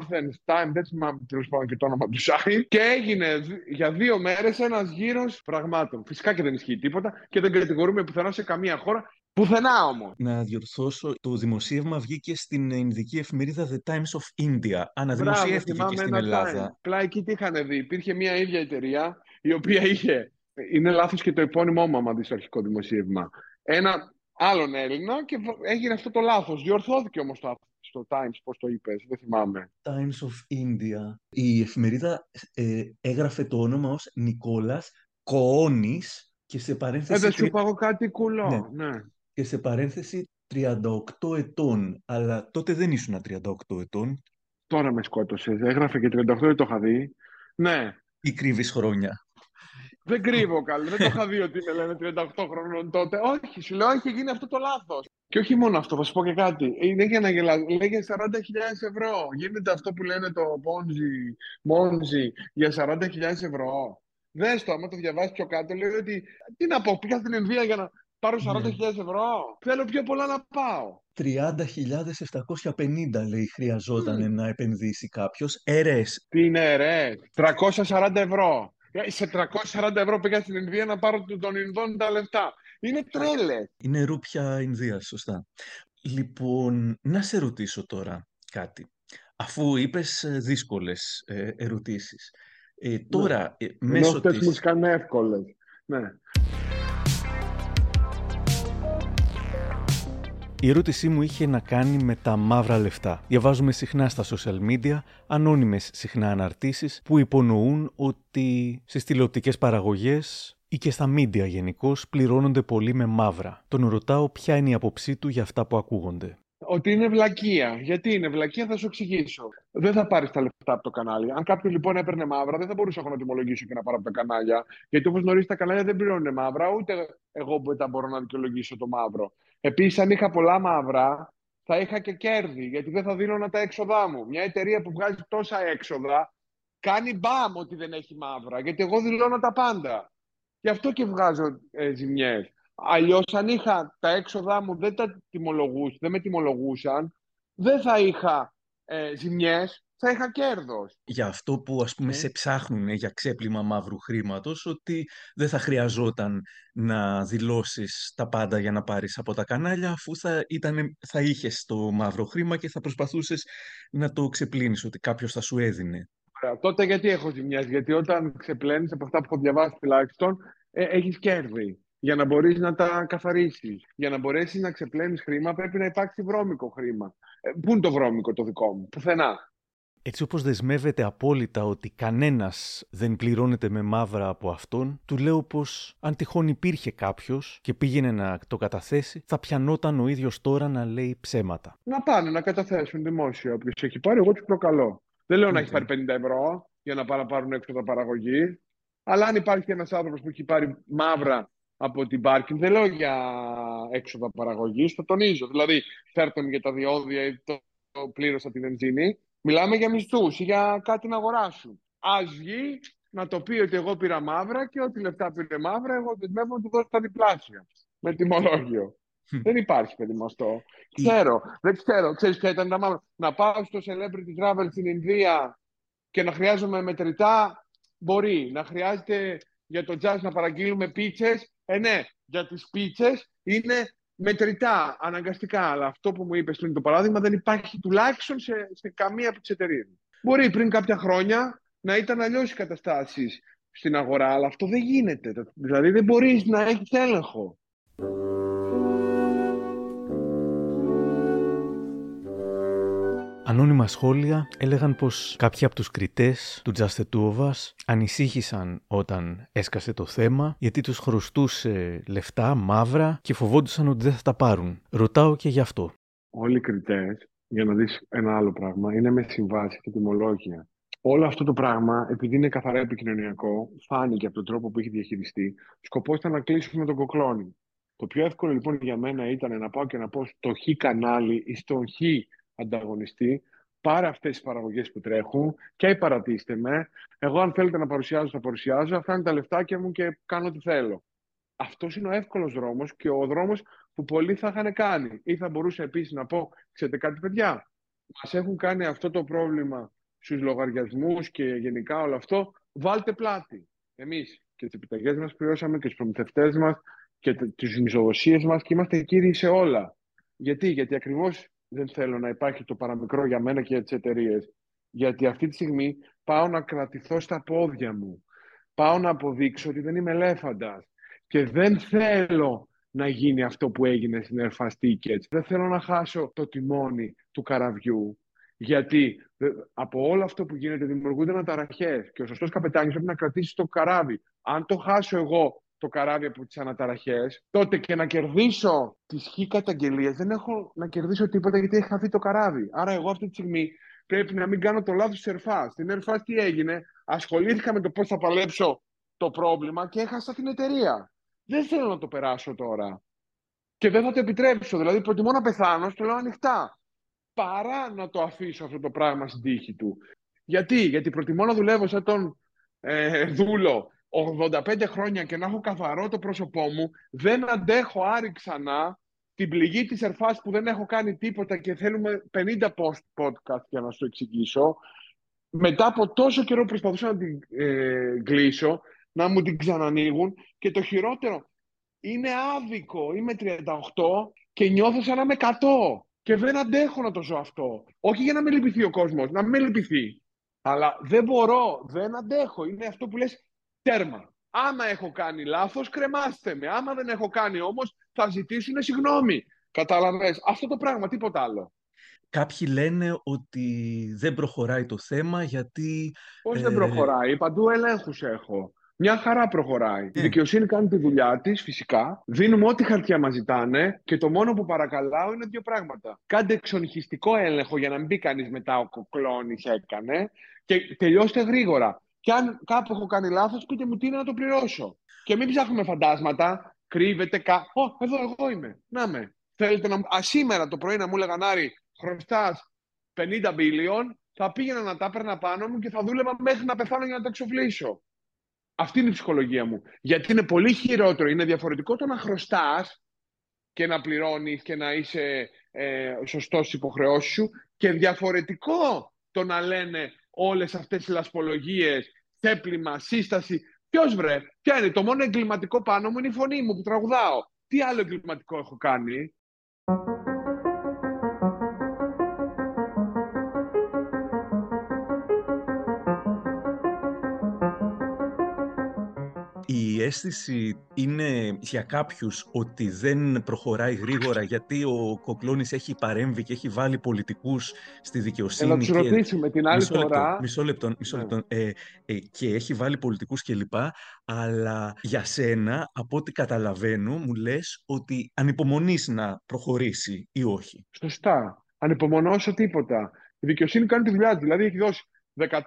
Athens Time, δεν θυμάμαι τέλος πάντων και το όνομα του site, και έγινε για δύο μέρες ένας γύρος πραγμάτων. Φυσικά και δεν ισχύει τίποτα και δεν κατηγορούμε πουθενά σε καμία χώρα Πουθενά όμως. Να διορθώσω, το δημοσίευμα βγήκε στην Ινδική εφημερίδα The Times of India. Αναδημοσιεύτηκε και στην Ελλάδα. Απλά εκεί τι είχαν δει; Υπήρχε μια ίδια εταιρεία η οποία είχε. Είναι λάθος και το επώνυμό μου, άμα δεις το αρχικό δημοσίευμα. Ένα άλλον Έλληνα και έγινε αυτό το λάθος. Διορθώθηκε όμως το στο Times, πώς το είπες, δεν θυμάμαι. Times of India. Η εφημερίδα ε, έγραφε το όνομα ως Νικόλας Κοόνη και σε παρένθεση. Ε, δεν σου πω κάτι κουλό. ναι. ναι και σε παρένθεση 38 ετών. Αλλά τότε δεν ήσουν 38 ετών. Τώρα με σκότωσες. Έγραφε και 38 δεν το είχα δει. Ναι. Ή κρύβει χρόνια. Δεν κρύβω καλή. Δεν το είχα δει ότι με λένε 38 χρονών τότε. Όχι, σου λέω, έχει γίνει αυτό το λάθος. Και όχι μόνο αυτό, θα σου πω και κάτι. Είναι για να γελάς. Λέγε 40.000 ευρώ. Γίνεται αυτό που λένε το Ponzi, Monzi για 40.000 ευρώ. Δες το, άμα το διαβάσει πιο κάτω, λέει ότι τι να πω, πήγα στην Ινδία για να πάρω 40.000 ναι. ευρώ. Θέλω πιο πολλά να πάω. 30.750 λέει χρειαζόταν να επενδύσει κάποιος. ΕΡΕΣ. Τι είναι ΕΡΕΣ. 340 ευρώ. Ε, σε 340 ευρώ πήγα στην Ινδία να πάρω τον Ινδών τα λεφτά. Είναι τρέλες. Είναι ρούπια Ινδίας, σωστά. Λοιπόν, να σε ρωτήσω τώρα κάτι. Αφού είπες ε, δύσκολες ε, ερωτήσεις. Ε, τώρα, ναι. μέσω της... μου σκάνε εύκολες. Ναι. Η ερώτησή μου είχε να κάνει με τα μαύρα λεφτά. Διαβάζουμε συχνά στα social media ανώνυμες συχνά αναρτήσεις που υπονοούν ότι στις τηλεοπτικές παραγωγές ή και στα media γενικώ πληρώνονται πολύ με μαύρα. Τον ρωτάω ποια είναι η άποψή του για αυτά που ακούγονται. Ότι είναι βλακεία. Γιατί είναι βλακεία, θα σου εξηγήσω. Δεν θα πάρεις τα λεφτά από το κανάλι. Αν κάποιος λοιπόν έπαιρνε μαύρα, δεν θα μπορούσα εγώ να τιμολογήσω και να πάρω από τα κανάλια. Γιατί όπως γνωρίζεις, τα κανάλια δεν πληρώνουν μαύρα, ούτε εγώ που θα μπορώ να δικαιολογήσω το μαύρο. Επίσης, αν είχα πολλά μαύρα, θα είχα και κέρδη, γιατί δεν θα δίνω τα έξοδά μου. Μια εταιρεία που βγάζει τόσα έξοδα, κάνει μπαμ ότι δεν έχει μαύρα, γιατί εγώ δηλώνω τα πάντα. Γι' αυτό και βγάζω ε, ζημιές. Αλλιώς, αν είχα τα έξοδά μου δεν, τα τιμολογούσαν, δεν με τιμολογούσαν, δεν θα είχα ε, ζημιές, θα είχα κέρδος. Για αυτό που ας πούμε ναι. σε ψάχνουν για ξέπλυμα μαύρου χρήματος, ότι δεν θα χρειαζόταν να δηλώσεις τα πάντα για να πάρεις από τα κανάλια, αφού θα, ήταν, θα είχες το μαύρο χρήμα και θα προσπαθούσες να το ξεπλύνεις, ότι κάποιος θα σου έδινε. Τότε γιατί έχω ζημιές, γιατί όταν ξεπλένεις από αυτά που έχω διαβάσει τουλάχιστον, ε, έχεις κέρδη για να μπορείς να τα καθαρίσεις. Για να μπορέσεις να ξεπλένεις χρήμα πρέπει να υπάρξει βρώμικο χρήμα. Ε, πού είναι το βρώμικο το δικό μου, πουθενά. Έτσι όπως δεσμεύεται απόλυτα ότι κανένας δεν πληρώνεται με μαύρα από αυτόν, του λέω πως αν τυχόν υπήρχε κάποιος και πήγαινε να το καταθέσει, θα πιανόταν ο ίδιος τώρα να λέει ψέματα. Να πάνε να καταθέσουν δημόσια όποιος έχει πάρει, εγώ τους προκαλώ. Δεν λέω να έχει πάρει 50 ευρώ για να πάρουν έξω τα παραγωγή, αλλά αν υπάρχει ένας άνθρωπος που έχει πάρει μαύρα από την πάρκινγκ. Δεν λέω για έξοδα παραγωγής, το τονίζω. Δηλαδή, φέρτε για τα διόδια ή το, το πλήρωσα τη βενζίνη. Μιλάμε για μισθούς ή για κάτι να αγοράσουν. Α βγει να το πει ότι εγώ πήρα μαύρα και ό,τι λεφτά πήρε μαύρα, εγώ δεσμεύω να του δώσω τα διπλάσια. Με τιμολόγιο. δεν υπάρχει παιδί αυτό. Ξέρω, δεν ξέρω. Ξέρεις ποια ήταν τα μαύρα. Να πάω στο Celebrity Travel στην Ινδία και να χρειάζομαι μετρητά. Μπορεί. Να χρειάζεται για το jazz να παραγγείλουμε πίτσες ε, ναι, για τις πίτσες είναι μετρητά, αναγκαστικά. Αλλά αυτό που μου είπες πριν το παράδειγμα δεν υπάρχει τουλάχιστον σε, σε καμία από τις εταιρείες. Μπορεί πριν κάποια χρόνια να ήταν αλλιώς οι καταστάσεις στην αγορά, αλλά αυτό δεν γίνεται. Δηλαδή δεν μπορείς να έχεις έλεγχο. Ανώνυμα σχόλια έλεγαν πως κάποιοι από τους κριτές του Just the Two of Us ανησύχησαν όταν έσκασε το θέμα γιατί τους χρωστούσε λεφτά μαύρα και φοβόντουσαν ότι δεν θα τα πάρουν. Ρωτάω και γι' αυτό. Όλοι οι κριτές, για να δεις ένα άλλο πράγμα, είναι με συμβάσεις και τιμολόγια. Όλο αυτό το πράγμα, επειδή είναι καθαρά επικοινωνιακό, φάνηκε από τον τρόπο που έχει διαχειριστεί. Σκοπός ήταν να κλείσουμε τον κοκλόνι. Το πιο εύκολο λοιπόν για μένα ήταν να πάω και να πω στο χ κανάλι ή στο χ ανταγωνιστή, πάρε αυτές τις παραγωγές που τρέχουν και παρατήστε με. Εγώ αν θέλετε να παρουσιάζω, θα παρουσιάζω. Αυτά είναι τα λεφτάκια μου και κάνω ό,τι θέλω. Αυτός είναι ο εύκολος δρόμος και ο δρόμος που πολλοί θα είχαν κάνει. Ή θα μπορούσα επίσης να πω, ξέρετε κάτι παιδιά, μας έχουν κάνει αυτό το πρόβλημα στους λογαριασμούς και γενικά όλο αυτό, βάλτε πλάτη. Εμείς και τις επιταγές μας πληρώσαμε και τους προμηθευτές μας και τις μισοδοσίες μας και είμαστε κύριοι σε όλα. Γιατί, γιατί ακριβώς δεν θέλω να υπάρχει το παραμικρό για μένα και για τις εταιρείες. Γιατί αυτή τη στιγμή πάω να κρατηθώ στα πόδια μου. Πάω να αποδείξω ότι δεν είμαι ελέφαντας. Και δεν θέλω να γίνει αυτό που έγινε στην Airfast Tickets. Δεν θέλω να χάσω το τιμόνι του καραβιού. Γιατί από όλο αυτό που γίνεται δημιουργούνται αναταραχές και ο σωστός καπετάνιος πρέπει να κρατήσει το καράβι. Αν το χάσω εγώ το καράβι από τις αναταραχές, τότε και να κερδίσω τις χ καταγγελίες δεν έχω να κερδίσω τίποτα γιατί έχει χαθεί το καράβι. Άρα, εγώ αυτή τη στιγμή πρέπει να μην κάνω το λάθος της Ερφάς. Στην Ερφάς τι έγινε, ασχολήθηκα με το πώς θα παλέψω το πρόβλημα και έχασα την εταιρεία. Δεν θέλω να το περάσω τώρα. Και δεν θα το επιτρέψω. Δηλαδή, προτιμώ να πεθάνω, στο λέω ανοιχτά. Παρά να το αφήσω αυτό το πράγμα στην τύχη του. Γιατί, Γιατί προτιμώ να δουλεύω σαν τον ε, δούλο 85 χρόνια και να έχω καθαρό το πρόσωπό μου. Δεν αντέχω άρη ξανά την πληγή της ερφάς που δεν έχω κάνει τίποτα και θέλουμε 50 post podcast για να σου εξηγήσω. Μετά από τόσο καιρό προσπαθούσα να την ε, κλείσω, να μου την ξανανοίγουν και το χειρότερο, είναι άδικο. Είμαι 38 και νιώθω σαν να είμαι 100 και δεν αντέχω να το ζω αυτό. Όχι για να με λυπηθεί ο κόσμος, να με λυπηθεί. Αλλά δεν μπορώ, δεν αντέχω. Είναι αυτό που λες τέρμα. Άμα έχω κάνει λάθος, κρεμάστε με. Άμα δεν έχω κάνει όμως, θα ζητήσουν συγγνώμη. Κατάλαβες. Αυτό το πράγμα, τίποτα άλλο. Κάποιοι λένε ότι δεν προχωράει το θέμα γιατί... Πώς δεν ε, προχωράει. Παντού ελέγχους έχω. Μια χαρά προχωράει. Η ε. δικαιοσύνη κάνει τη δουλειά της, φυσικά. Δίνουμε ό,τι χαρτιά μας ζητάνε και το μόνο που παρακαλάω είναι δύο πράγματα. Κάντε εξονυχιστικό έλεγχο για να μην μπει κανείς μετά ο κοκλώνη έκανε και τελειώστε γρήγορα. Και αν κάπου έχω κάνει λάθος, πείτε μου τι είναι να το πληρώσω. Και μην ψάχνουμε φαντάσματα, κρύβεται κα. Ω, εδώ εγώ είμαι. Να με. Θέλετε να. Α, σήμερα το πρωί να μου έλεγαν Άρη, χρωστάς 50 μπίλιον, θα πήγαινα να τα έπαιρνα πάνω μου και θα δούλευα μέχρι να πεθάνω για να τα εξοφλήσω. Αυτή είναι η ψυχολογία μου. Γιατί είναι πολύ χειρότερο, είναι διαφορετικό το να χρωστάς και να πληρώνεις και να είσαι ε, σωστός στι υποχρεώσει σου και διαφορετικό το να λένε όλες αυτές τις λασπολογίες, τέπλημα, σύσταση. Ποιος βρε, ποια είναι, το μόνο εγκληματικό πάνω μου είναι η φωνή μου που τραγουδάω. Τι άλλο εγκληματικό έχω κάνει; Αίσθηση είναι για κάποιους ότι δεν προχωράει γρήγορα γιατί ο Κοκλώνης έχει παρέμβει και έχει βάλει πολιτικούς στη δικαιοσύνη. Να τους ρωτήσουμε την άλλη μισό φορά. μισό λεπτό, μισό ναι. λεπτό. Ε, ε, και έχει βάλει πολιτικούς κλπ. Αλλά για σένα, από ό,τι καταλαβαίνω, μου λες ότι ανυπομονείς να προχωρήσει ή όχι. Σωστά. Ανυπομονώ όσο τίποτα. Η δικαιοσύνη κάνει τη δουλειά της. Δηλαδή έχει δώσει 14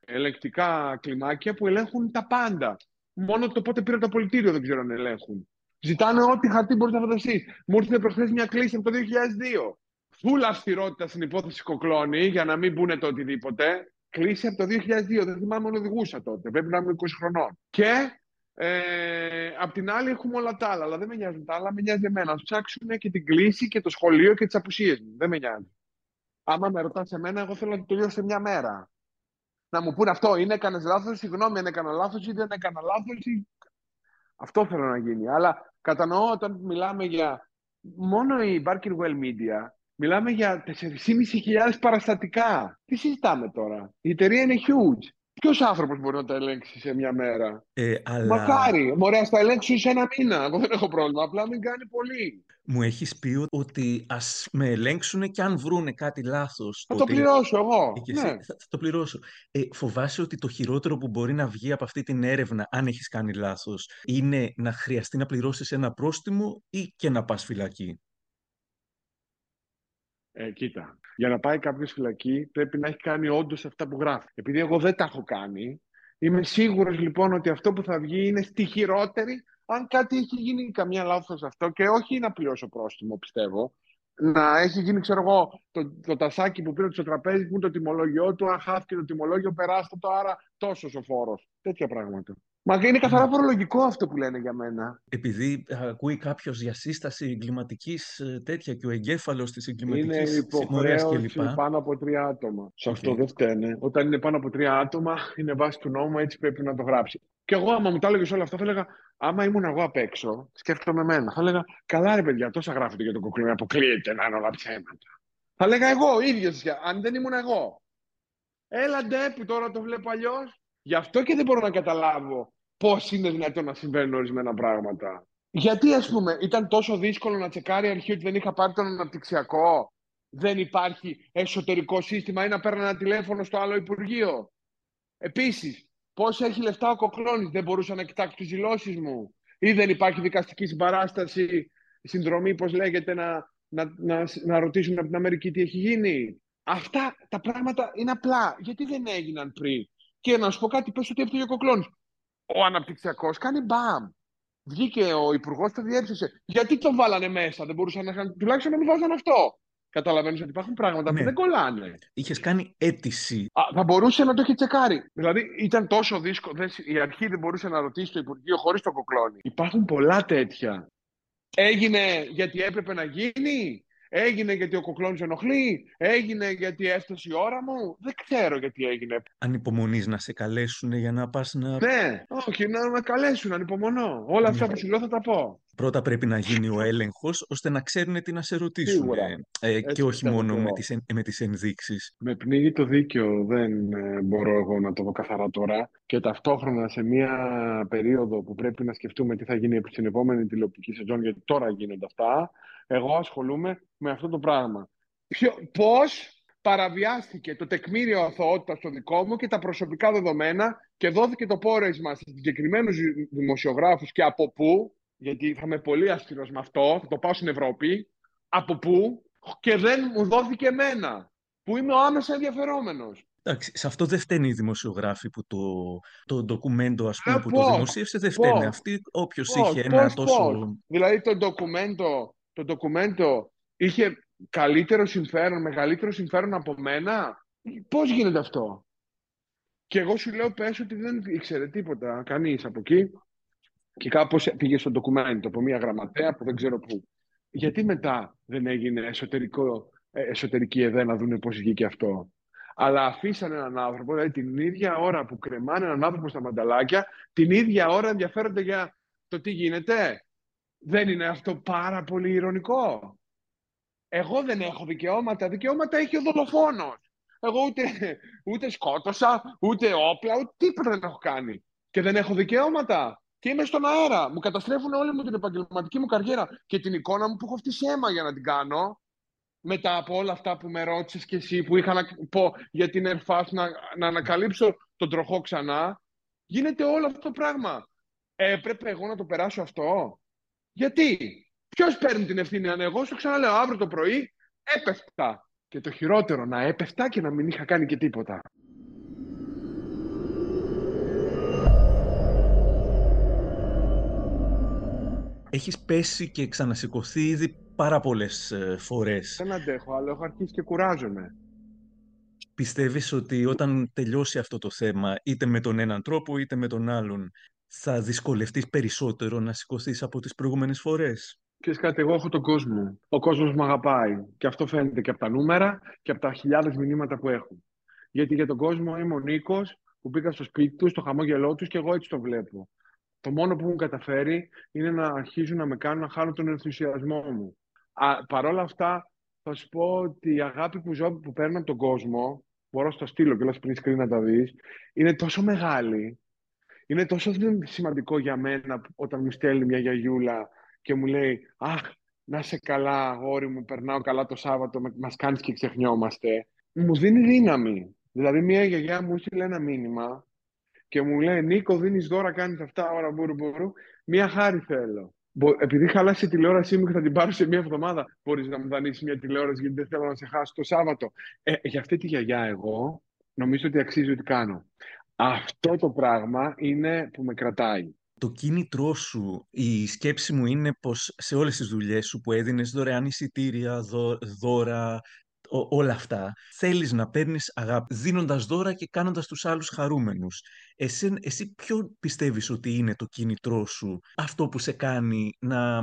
ελεκτικά κλιμάκια που ελέγχουν τα πάντα. Μόνο το πότε πήρε το πολιτήριο δεν ξέρω αν ελέγχουν. Ζητάνε ό,τι χαρτί μπορεί να φανταστείς. Μου ήρθε προχθές μια κλίση από το 2002. Φούλα αυστηρότητα στην υπόθεση Κοκλώνη, για να μην πούνε το οτιδήποτε. Κλείσει από το 2002. Δεν θυμάμαι αν οδηγούσα τότε. Πρέπει να είμαι 20 χρονών. Και ε, απ' την άλλη έχουμε όλα τα άλλα. Αλλά δεν με νοιάζουν τα άλλα, με νοιάζει εμένα. Να ψάξουν και την κλίση και το σχολείο και τις απουσίες μου. Δεν με νοιάζει. Άμα με ρωτάς εμένα, εγώ θέλω να το τελειώσω σε μια μέρα να μου πούνε αυτό, είναι έκανες λάθος, συγγνώμη αν έκανα λάθος ή δεν έκανα λάθος. Ή... Αυτό θέλω να γίνει. Αλλά κατανοώ όταν μιλάμε για. Μόνο η Barkerwell Media μιλάμε για 4.500 παραστατικά. Τι συζητάμε τώρα; Η εταιρεία είναι huge. Ποιος άνθρωπος μπορεί να τα ελέγξει σε μια μέρα; Ε, αλλά... Μακάρι. Μωρέ, τα ελέγξουν σε ένα μήνα. Εγώ δεν έχω πρόβλημα. Απλά μην κάνει πολύ. Μου έχεις πει ότι ας με ελέγξουν και αν βρούνε κάτι λάθος. Θα το πληρώσω εγώ. Ναι. Θα, θα, το πληρώσω. Ε, φοβάσαι ότι το χειρότερο που μπορεί να βγει από αυτή την έρευνα, αν έχεις κάνει λάθος, είναι να χρειαστεί να πληρώσεις ένα πρόστιμο ή και να πας φυλακή; Ε, κοίτα, για να πάει κάποιος φυλακή πρέπει να έχει κάνει όντως αυτά που γράφει. Επειδή εγώ δεν τα έχω κάνει, είμαι σίγουρος λοιπόν ότι αυτό που θα βγει είναι στη χειρότερη, αν κάτι έχει γίνει καμιά λάθος αυτό και όχι να πληρώσω πρόστιμο, πιστεύω. Να έχει γίνει, ξέρω εγώ, το, το τασάκι που πήρε στο τραπέζι που είναι το τιμολόγιο του, αν χάθηκε το τιμολόγιο, περάστε το, άρα τόσος ο φόρος. Τέτοια πράγματα. Μα είναι καθαρά φορολογικό αυτό που λένε για μένα. Επειδή ακούει κάποιος για σύσταση εγκληματικής ε, τέτοια και ο εγκέφαλος της εγκληματικής συμμορίας κλπ. Είναι πάνω από τρία άτομα. Σε αυτό δεν φταίνε. Όταν είναι πάνω από τρία άτομα, είναι βάση του νόμου, έτσι πρέπει να το γράψει. Και εγώ, άμα μου τα έλεγες όλα αυτά, θα έλεγα, άμα ήμουν εγώ απ' έξω, σκέφτομαι εμένα. Θα έλεγα, καλά ρε παιδιά, τόσα γράφετε για τον κοκλίνο, αποκλείεται να είναι όλα ψέματα. Θα έλεγα εγώ, ίδιος, αν δεν ήμουν εγώ. Έλα ντε που τώρα το βλέπω αλλιώς. Γι' αυτό και δεν μπορώ να καταλάβω πώς είναι δυνατόν να συμβαίνουν ορισμένα πράγματα. Γιατί, ας πούμε, ήταν τόσο δύσκολο να τσεκάρει η αρχή ότι δεν είχα πάρει τον αναπτυξιακό. Δεν υπάρχει εσωτερικό σύστημα ή να παίρνω ένα τηλέφωνο στο άλλο Υπουργείο. Επίσης, πώς έχει λεφτά ο Κοκλώνης, δεν μπορούσα να κοιτάξω τις δηλώσεις μου. Ή δεν υπάρχει δικαστική συμπαράσταση, συνδρομή, πώς λέγεται, να, να, να, να ρωτήσουμε από την Αμερική τι έχει γίνει. Αυτά τα πράγματα είναι απλά. Γιατί δεν έγιναν πριν; Και να σου πω κάτι, πες ότι έφταιγε ο Κοκλώνης. ο αναπτυξιακός κάνει μπαμ. Βγήκε ο υπουργός, το διέψευσε. Γιατί το βάλανε μέσα, δεν μπορούσαν να είχαν. Τουλάχιστον να μην βάζαν αυτό. Καταλαβαίνω ότι υπάρχουν πράγματα Ναι. που δεν κολλάνε. Είχες κάνει αίτηση. Α, θα μπορούσε να το έχει τσεκάρει. Δηλαδή ήταν τόσο δύσκολο. δεν- Η αρχή δεν μπορούσε να ρωτήσει το Υπουργείο χωρίς το κοκλόνι. Υπάρχουν πολλά τέτοια. Έγινε γιατί έπρεπε να γίνει; Έγινε γιατί ο κοκλόνης ενοχλεί. Έγινε γιατί έφτασε η ώρα μου. Δεν ξέρω γιατί έγινε. Ανυπομονείς να σε καλέσουν για να πας να... Ναι, όχι, να με καλέσουν, ανυπομονώ. Όλα αυτά Ναι. που σου λέω θα τα πω. Πρώτα πρέπει να γίνει ο έλεγχος ώστε να ξέρουν τι να σε ρωτήσουν. Σίγουρα. Ε, Έτσι και όχι πιστεύω μόνο και με εγώ. τις, εν- με τις ενδείξεις. Με πνίγει το δίκαιο, δεν ε, μπορώ εγώ να το δω καθαρά τώρα. Και ταυτόχρονα σε μια περίοδο που πρέπει να σκεφτούμε τι θα γίνει στην επόμενη τηλεοπτική σεζόν, γιατί τώρα γίνονται αυτά, εγώ ασχολούμαι με αυτό το πράγμα. Ποιο, πώς παραβιάστηκε το τεκμήριο αθωότητας το δικό μου και τα προσωπικά δεδομένα και δόθηκε το πόρεσμα σε συγκεκριμένους δημοσιογράφους και από πού, γιατί θα είμαι πολύ αυστηρός με αυτό, θα το πάω στην Ευρώπη, από πού και δεν μου δόθηκε εμένα, που είμαι ο άμεσα ενδιαφερόμενος. Εντάξει, σε αυτό δεν φταίνει οι δημοσιογράφοι που το, το ντοκουμέντο ας πούμε, Ε, που πώς, το δημοσίευσε, δεν φταίνε. πώς, Αυτοί όποιος Πώς, είχε ένα πώς, τόσο... πώς. Δηλαδή το ντοκουμέντο, το ντοκουμέντο είχε καλύτερο συμφέρον, μεγαλύτερο συμφέρον από μένα; Πώς γίνεται αυτό; Και εγώ σου λέω πες ότι δεν ήξερε τίποτα κανείς από εκεί και κάπως πήγε στο ντοκουμέντο από μια γραμματέα που δεν ξέρω πού. Γιατί μετά δεν έγινε εσωτερικό, ε, εσωτερική ΕΔΕ να δούνε πώς βγήκε αυτό; Αλλά αφήσανε έναν άνθρωπο, δηλαδή την ίδια ώρα που κρεμάνε έναν άνθρωπο στα μανταλάκια, την ίδια ώρα ενδιαφέρονται για το τι γίνεται; Δεν είναι αυτό πάρα πολύ ηρωνικό. Εγώ δεν έχω δικαιώματα. Δικαιώματα έχει ο δολοφόνος. Εγώ ούτε, ούτε σκότωσα, ούτε όπλα, ούτε τίποτα δεν έχω κάνει. Και δεν έχω δικαιώματα. Και είμαι στον αέρα. Μου καταστρέφουν όλη μου την επαγγελματική μου καριέρα και την εικόνα μου που έχω φτύσει αίμα για να την κάνω. Μετά από όλα αυτά που με ρώτησες και εσύ, που είχα να πω για την Ερφάς, να, να ανακαλύψω τον τροχό ξανά, γίνεται όλο αυτό το πράγμα. Έπρεπε εγώ να το περάσω αυτό; Γιατί, ποιος παίρνει την ευθύνη αν εγώ, σου ξαναλέω, αύριο το πρωί έπεφτα. Και το χειρότερο, να έπεφτα και να μην είχα κάνει και τίποτα. Έχεις πέσει και ξανασηκωθεί ήδη πάρα πολλές ε, φορές. Δεν αντέχω, αλλά έχω αρχίσει και κουράζομαι. Πιστεύεις ότι όταν τελειώσει αυτό το θέμα, είτε με τον έναν τρόπο είτε με τον άλλον, θα δυσκολευτείς περισσότερο να σηκωθείς από τις προηγούμενες φορές; Ξέρεις κάτι, εγώ έχω τον κόσμο. Ο κόσμος με αγαπάει. Και αυτό φαίνεται και από τα νούμερα και από τα χιλιάδες μηνύματα που έχουν. Γιατί για τον κόσμο είμαι ο Νίκος που μπήκα στο σπίτι του, στο χαμόγελό τους και εγώ έτσι το βλέπω. Το μόνο που έχουν καταφέρει είναι να αρχίζουν να με κάνουν να χάνω τον ενθουσιασμό μου. Α, Παρ' όλα αυτά, θα σου πω ότι η αγάπη που ζω, που παίρνω από τον κόσμο, μπορώ στο στείλω και πριν screen να τα δεις, είναι τόσο μεγάλη. Είναι τόσο σημαντικό για μένα όταν μου στέλνει μια γιαγιούλα και μου λέει «Αχ, να είσαι καλά, αγόρι μου, περνάω καλά το Σάββατο, με- μας κάνεις και ξεχνιόμαστε». Μου δίνει δύναμη. Δηλαδή, μια γιαγιά μου έστειλε ένα μήνυμα και μου λέει «Νίκο, δίνεις δώρα, κάνεις αυτά, ώρα μπούρου μπούρου, μια χάρη θέλω». Μπο- Επειδή χαλάσει η τηλεόρασή μου και θα την πάρω σε μια εβδομάδα, μπορείς να μου δανείσεις μια τηλεόραση γιατί δεν θέλω να σε χάσω το Σάββατο. Ε, για αυτή τη γιαγιά εγώ νομίζω ότι αξίζει ότι κάνω. Αυτό το πράγμα είναι που με κρατάει. Το κίνητρό σου, η σκέψη μου είναι πως σε όλες τις δουλειές σου που έδινες δωρεάν εισιτήρια, δω- δώρα, ο- όλα αυτά, θέλεις να παίρνεις αγάπη, δίνοντας δώρα και κάνοντας τους άλλους χαρούμενους. Εσύ, εσύ ποιο πιστεύεις ότι είναι το κίνητρό σου, αυτό που σε κάνει να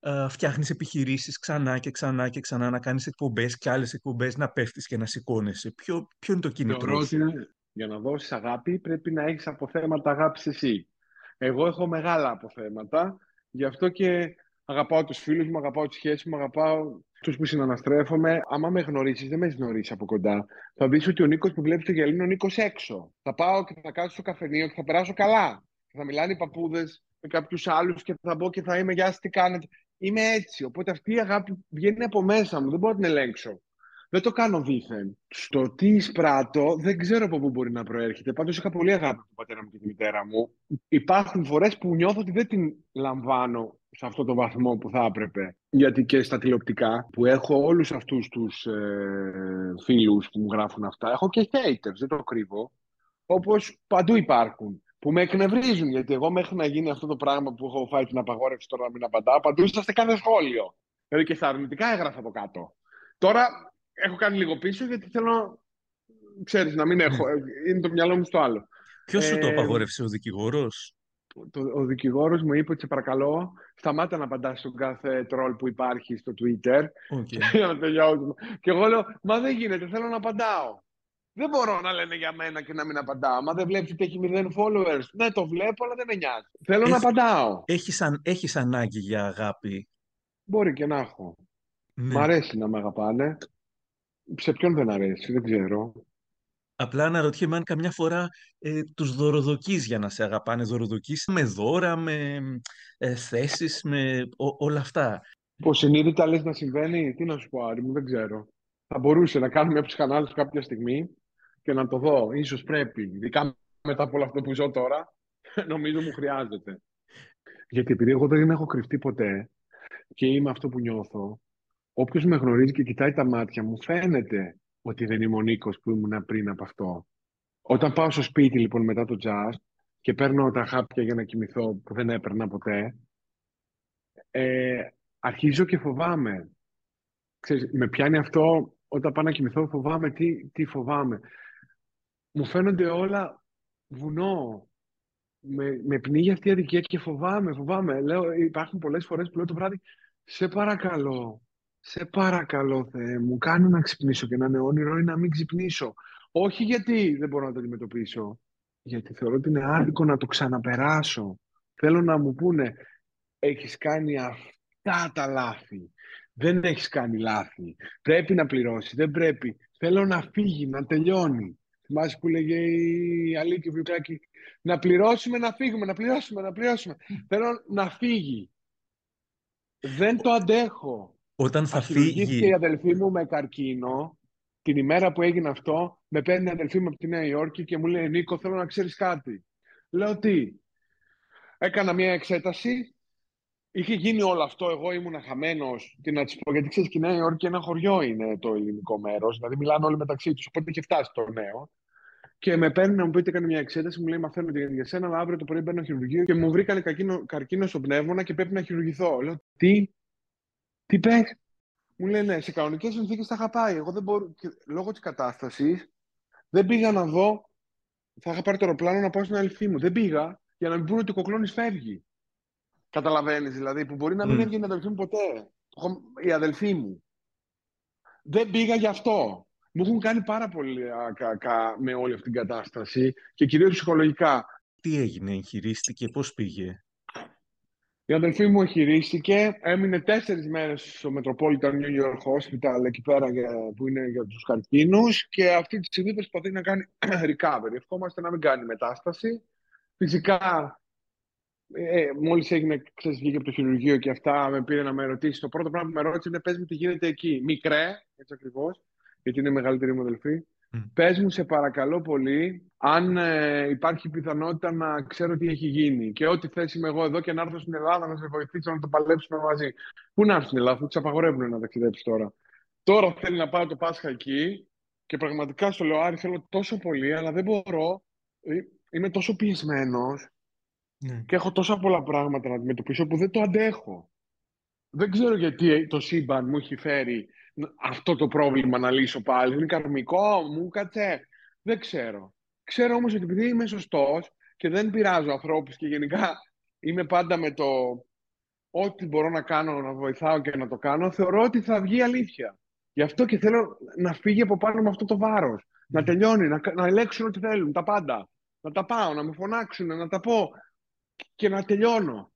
α, φτιάχνεις επιχειρήσεις ξανά και ξανά και ξανά, να κάνεις εκπομπές και άλλες εκπομπές, να πέφτεις και να σηκώνεσαι. Ποιο, ποιο είναι το κίνητρό Θεωρώ ότι σου. είναι- για να δώσεις αγάπη πρέπει να έχεις αποθέματα αγάπης εσύ. Εγώ έχω μεγάλα αποθέματα, γι' αυτό και αγαπάω τους φίλους μου, αγαπάω τις σχέσεις μου, αγαπάω τους που συναναστρέφομαι. Άμα με γνωρίσεις, δεν με έχεις γνωρίσει από κοντά. Θα δεις ότι ο Νίκος που βλέπεις το γυαλί είναι ο Νίκος έξω. Θα πάω και θα κάτσω στο καφενείο και θα περάσω καλά. Και θα μιλάνε οι παππούδες με κάποιους άλλους και θα μπω και θα είμαι «Γεια σας, τι κάνετε». Είμαι έτσι, οπότε αυτή η αγάπη βγαίνει από μέσα μου, δεν μπορώ να την ελέγξω. Δεν το κάνω δήθεν. Στο τι εισπράττω δεν ξέρω από πού μπορεί να προέρχεται. Πάντως είχα πολύ αγάπη από τον πατέρα μου και τη μητέρα μου. Υπάρχουν φορές που νιώθω ότι δεν την λαμβάνω σε αυτό το βαθμό που θα έπρεπε. Γιατί και στα τηλεοπτικά που έχω όλους αυτούς τους ε, φίλους που μου γράφουν αυτά, έχω και haters, δεν το κρύβω. Όπως παντού υπάρχουν. που με εκνευρίζουν. Γιατί εγώ μέχρι να γίνει αυτό το πράγμα που έχω φάει την απαγόρευση τώρα να μην απαντάω, απαντούσα σε κάθε σχόλιο. Δηλαδή και στα αρνητικά έγραφα από κάτω. Τώρα έχω κάνει λίγο πίσω γιατί θέλω, ξέρεις, να μην έχω. Ναι. Είναι το μυαλό μου στο άλλο. Ποιος σου το Ε, απαγόρευσε, ο δικηγόρος; το, ο δικηγόρος μου είπε ότι σε παρακαλώ σταμάτα να απαντάς στον κάθε τρόλ που υπάρχει στο Twitter <laughs> για να τελειώσουμε. Και εγώ λέω, μα δεν γίνεται, θέλω να απαντάω. Δεν μπορώ να λένε για μένα και να μην απαντάω. Μα δεν βλέπεις ότι έχει μηδέν followers. Ναι, το βλέπω, αλλά δεν με νοιάζει. Θέλω να Έχει- απαντάω. Έχεις, αν, έχεις ανάγκη για αγάπη; Μπορεί και να έχω. Ναι. Μ' αρέσει να με αγαπάνε. Σε ποιον δεν αρέσει, δεν ξέρω. Απλά αναρωτιέμαι αν καμιά φορά ε, τους δωροδοκείς για να σε αγαπάνε. Δωροδοκείς με δώρα, με ε, θέσεις, με ό- όλα αυτά. Πως συνείδητα λες να συμβαίνει, τι να σου πω Άρη μου, δεν ξέρω. Θα μπορούσε να κάνουμε μια ψυχανάλυση κάποια στιγμή και να το δω. Ίσως πρέπει, ειδικά μετά από όλο αυτό που ζω τώρα, <laughs> νομίζω μου χρειάζεται. Γιατί επειδή εγώ δεν έχω κρυφτεί ποτέ και είμαι αυτό που νιώθω, όποιος με γνωρίζει και κοιτάει τα μάτια μου, φαίνεται ότι δεν είμαι ο Νίκος που ήμουν πριν από αυτό. Όταν πάω στο σπίτι λοιπόν μετά το jazz και παίρνω τα χάπια για να κοιμηθώ που δεν έπαιρνα ποτέ, ε, αρχίζω και φοβάμαι. Ξέρεις, με πιάνει αυτό όταν πάω να κοιμηθώ, φοβάμαι. Τι, τι φοβάμαι. Μου φαίνονται όλα βουνό. Με, με πνίγει αυτή η αδικία και φοβάμαι, φοβάμαι. Λέω, υπάρχουν πολλές φορές που λέω το βράδυ, σε παρακαλώ, σε παρακαλώ Θεέ μου, κάνε να ξυπνήσω και να είναι όνειρο ή να μην ξυπνήσω. Όχι γιατί δεν μπορώ να το αντιμετωπίσω, γιατί θεωρώ ότι είναι άδικο να το ξαναπεράσω. Θέλω να μου πούνε, έχεις κάνει αυτά τα λάθη. Δεν έχεις κάνει λάθη. Πρέπει να πληρώσει. Δεν πρέπει. Θέλω να φύγει, να τελειώνει. Θυμάσαι που λέγε η Αλίκη Βιουκάκη, να πληρώσουμε, να φύγουμε, να πληρώσουμε, να πληρώσουμε. Θέλω να φύγει. Δεν το αντέχω. Όταν θα Χειρουργήθηκε φύγει... η αδελφή μου με καρκίνο. Την ημέρα που έγινε αυτό, με παίρνει η αδελφή μου από τη Νέα Υόρκη και μου λέει: Νίκο, θέλω να ξέρεις κάτι. Λέω τι; Έκανα μια εξέταση. Είχε γίνει όλο αυτό. Εγώ ήμουν χαμένος. Τι να της πω, γιατί ξέρεις και η Νέα Υόρκη ένα χωριό είναι το ελληνικό μέρος. Δηλαδή μιλάνε όλοι μεταξύ τους. Οπότε είχε φτάσει το νέο. Και με παίρνει να μου πει ότι έκανε μια εξέταση, μου λέει: Μαθαίνω τι για σένα, αλλά αύριο το πρωί μπαίνω χειρουργείο και μου βρήκανε καρκίνο, καρκίνο στο πνεύμονα και πρέπει να χειρουργηθώ. Λέω: Τι, τι πες; Μου λέει: Ναι, σε κανονικές συνθήκες θα είχα πάει. Εγώ δεν μπορώ, και λόγω της κατάστασης, δεν πήγα να δω. Θα είχα πάρει το αεροπλάνο να πάω στην αδελφή μου. Δεν πήγα για να μην πούνε ότι ο Κοκλώνης φεύγει. Καταλαβαίνεις δηλαδή, που μπορεί να μην Μμ. έβγαινε η αδελφή μου ποτέ. Εγώ- Η αδελφή μου. Δεν πήγα γι' αυτό. Μου έχουν κάνει πάρα πολύ α, κακά με όλη αυτή την κατάσταση και κυρίως ψυχολογικά. Τι έγινε, εγχειρίστηκε, πώς πήγε; Η αδελφή μου εγχειρίστηκε, έμεινε τέσσερις μέρες στο Metropolitan New York Hospital εκεί πέρα για- που είναι για τους καρκίνους και αυτή τη στιγμή προσπαθεί να κάνει <clears throat> recovery. Ευχόμαστε να μην κάνει μετάσταση. Φυσικά, ε, μόλις έγινε, ξέρεις, βγήκε από το χειρουργείο και αυτά, με πήρε να με ρωτήσει. Το πρώτο πράγμα που με ρώτησε είναι πες μου τι γίνεται εκεί. Μικρέ, έτσι ακριβώς, γιατί είναι η μεγαλύτερη μου αδελφή. Μμ. Πες μου σε παρακαλώ πολύ αν ε, υπάρχει πιθανότητα να ξέρω τι έχει γίνει και ό,τι θέση είμαι εγώ εδώ και να έρθω στην Ελλάδα να σε βοηθήσω να το παλέψουμε μαζί. Πού να έρθει στην Ελλάδα, αφού της απαγορεύουν να ταξιδέψεις τώρα. Τώρα θέλει να πάω το Πάσχα εκεί και πραγματικά στο λέω Άρη θέλω τόσο πολύ αλλά δεν μπορώ. Ε, Είμαι τόσο πιεσμένος Ναι. και έχω τόσα πολλά πράγματα να αντιμετωπίσω που δεν το αντέχω. Δεν ξέρω γιατί το σύμπαν μου έχει φέρει αυτό το πρόβλημα να λύσω πάλι. Είναι καρμικό, μου κάτσε. Δεν ξέρω. Ξέρω όμως ότι επειδή είμαι σωστός και δεν πειράζω ανθρώπους και γενικά είμαι πάντα με το ό,τι μπορώ να κάνω, να βοηθάω και να το κάνω, θεωρώ ότι θα βγει αλήθεια. Γι' αυτό και θέλω να φύγει από πάνω με αυτό το βάρος. Να τελειώνει, να, να ελέγξουν ό,τι θέλουν, τα πάντα. Να τα πάω, να με φωνάξουν, να τα πω και να τελειώνω.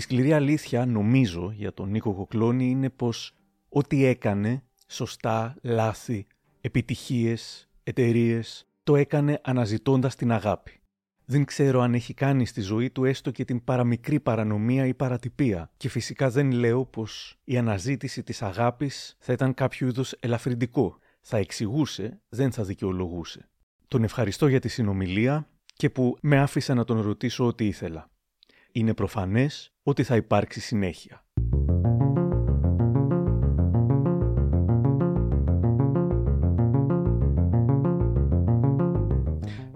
Η σκληρή αλήθεια, νομίζω, για τον Νίκο Κοκλώνη είναι πως ό,τι έκανε, σωστά, λάθη, επιτυχίες, εταιρείες, το έκανε αναζητώντας την αγάπη. Δεν ξέρω αν έχει κάνει στη ζωή του έστω και την παραμικρή παρανομία ή παρατυπία και φυσικά δεν λέω πως η αναζήτηση της αγάπης θα ήταν κάποιο είδους ελαφρυντικό. Θα εξηγούσε, δεν θα δικαιολογούσε. Τον ευχαριστώ για τη συνομιλία και που με άφησε να τον ρωτήσω ό,τι ήθελα είναι προφανές ότι θα υπάρξει συνέχεια.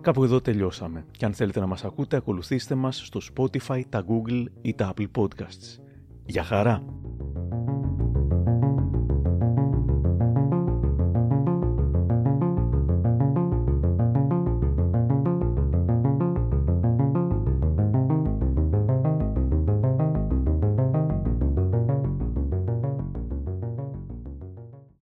Κάπου εδώ τελειώσαμε. Και αν θέλετε να μας ακούτε, ακολουθήστε μας στο Spotify, τα Google ή τα Apple Podcasts. Για χαρά!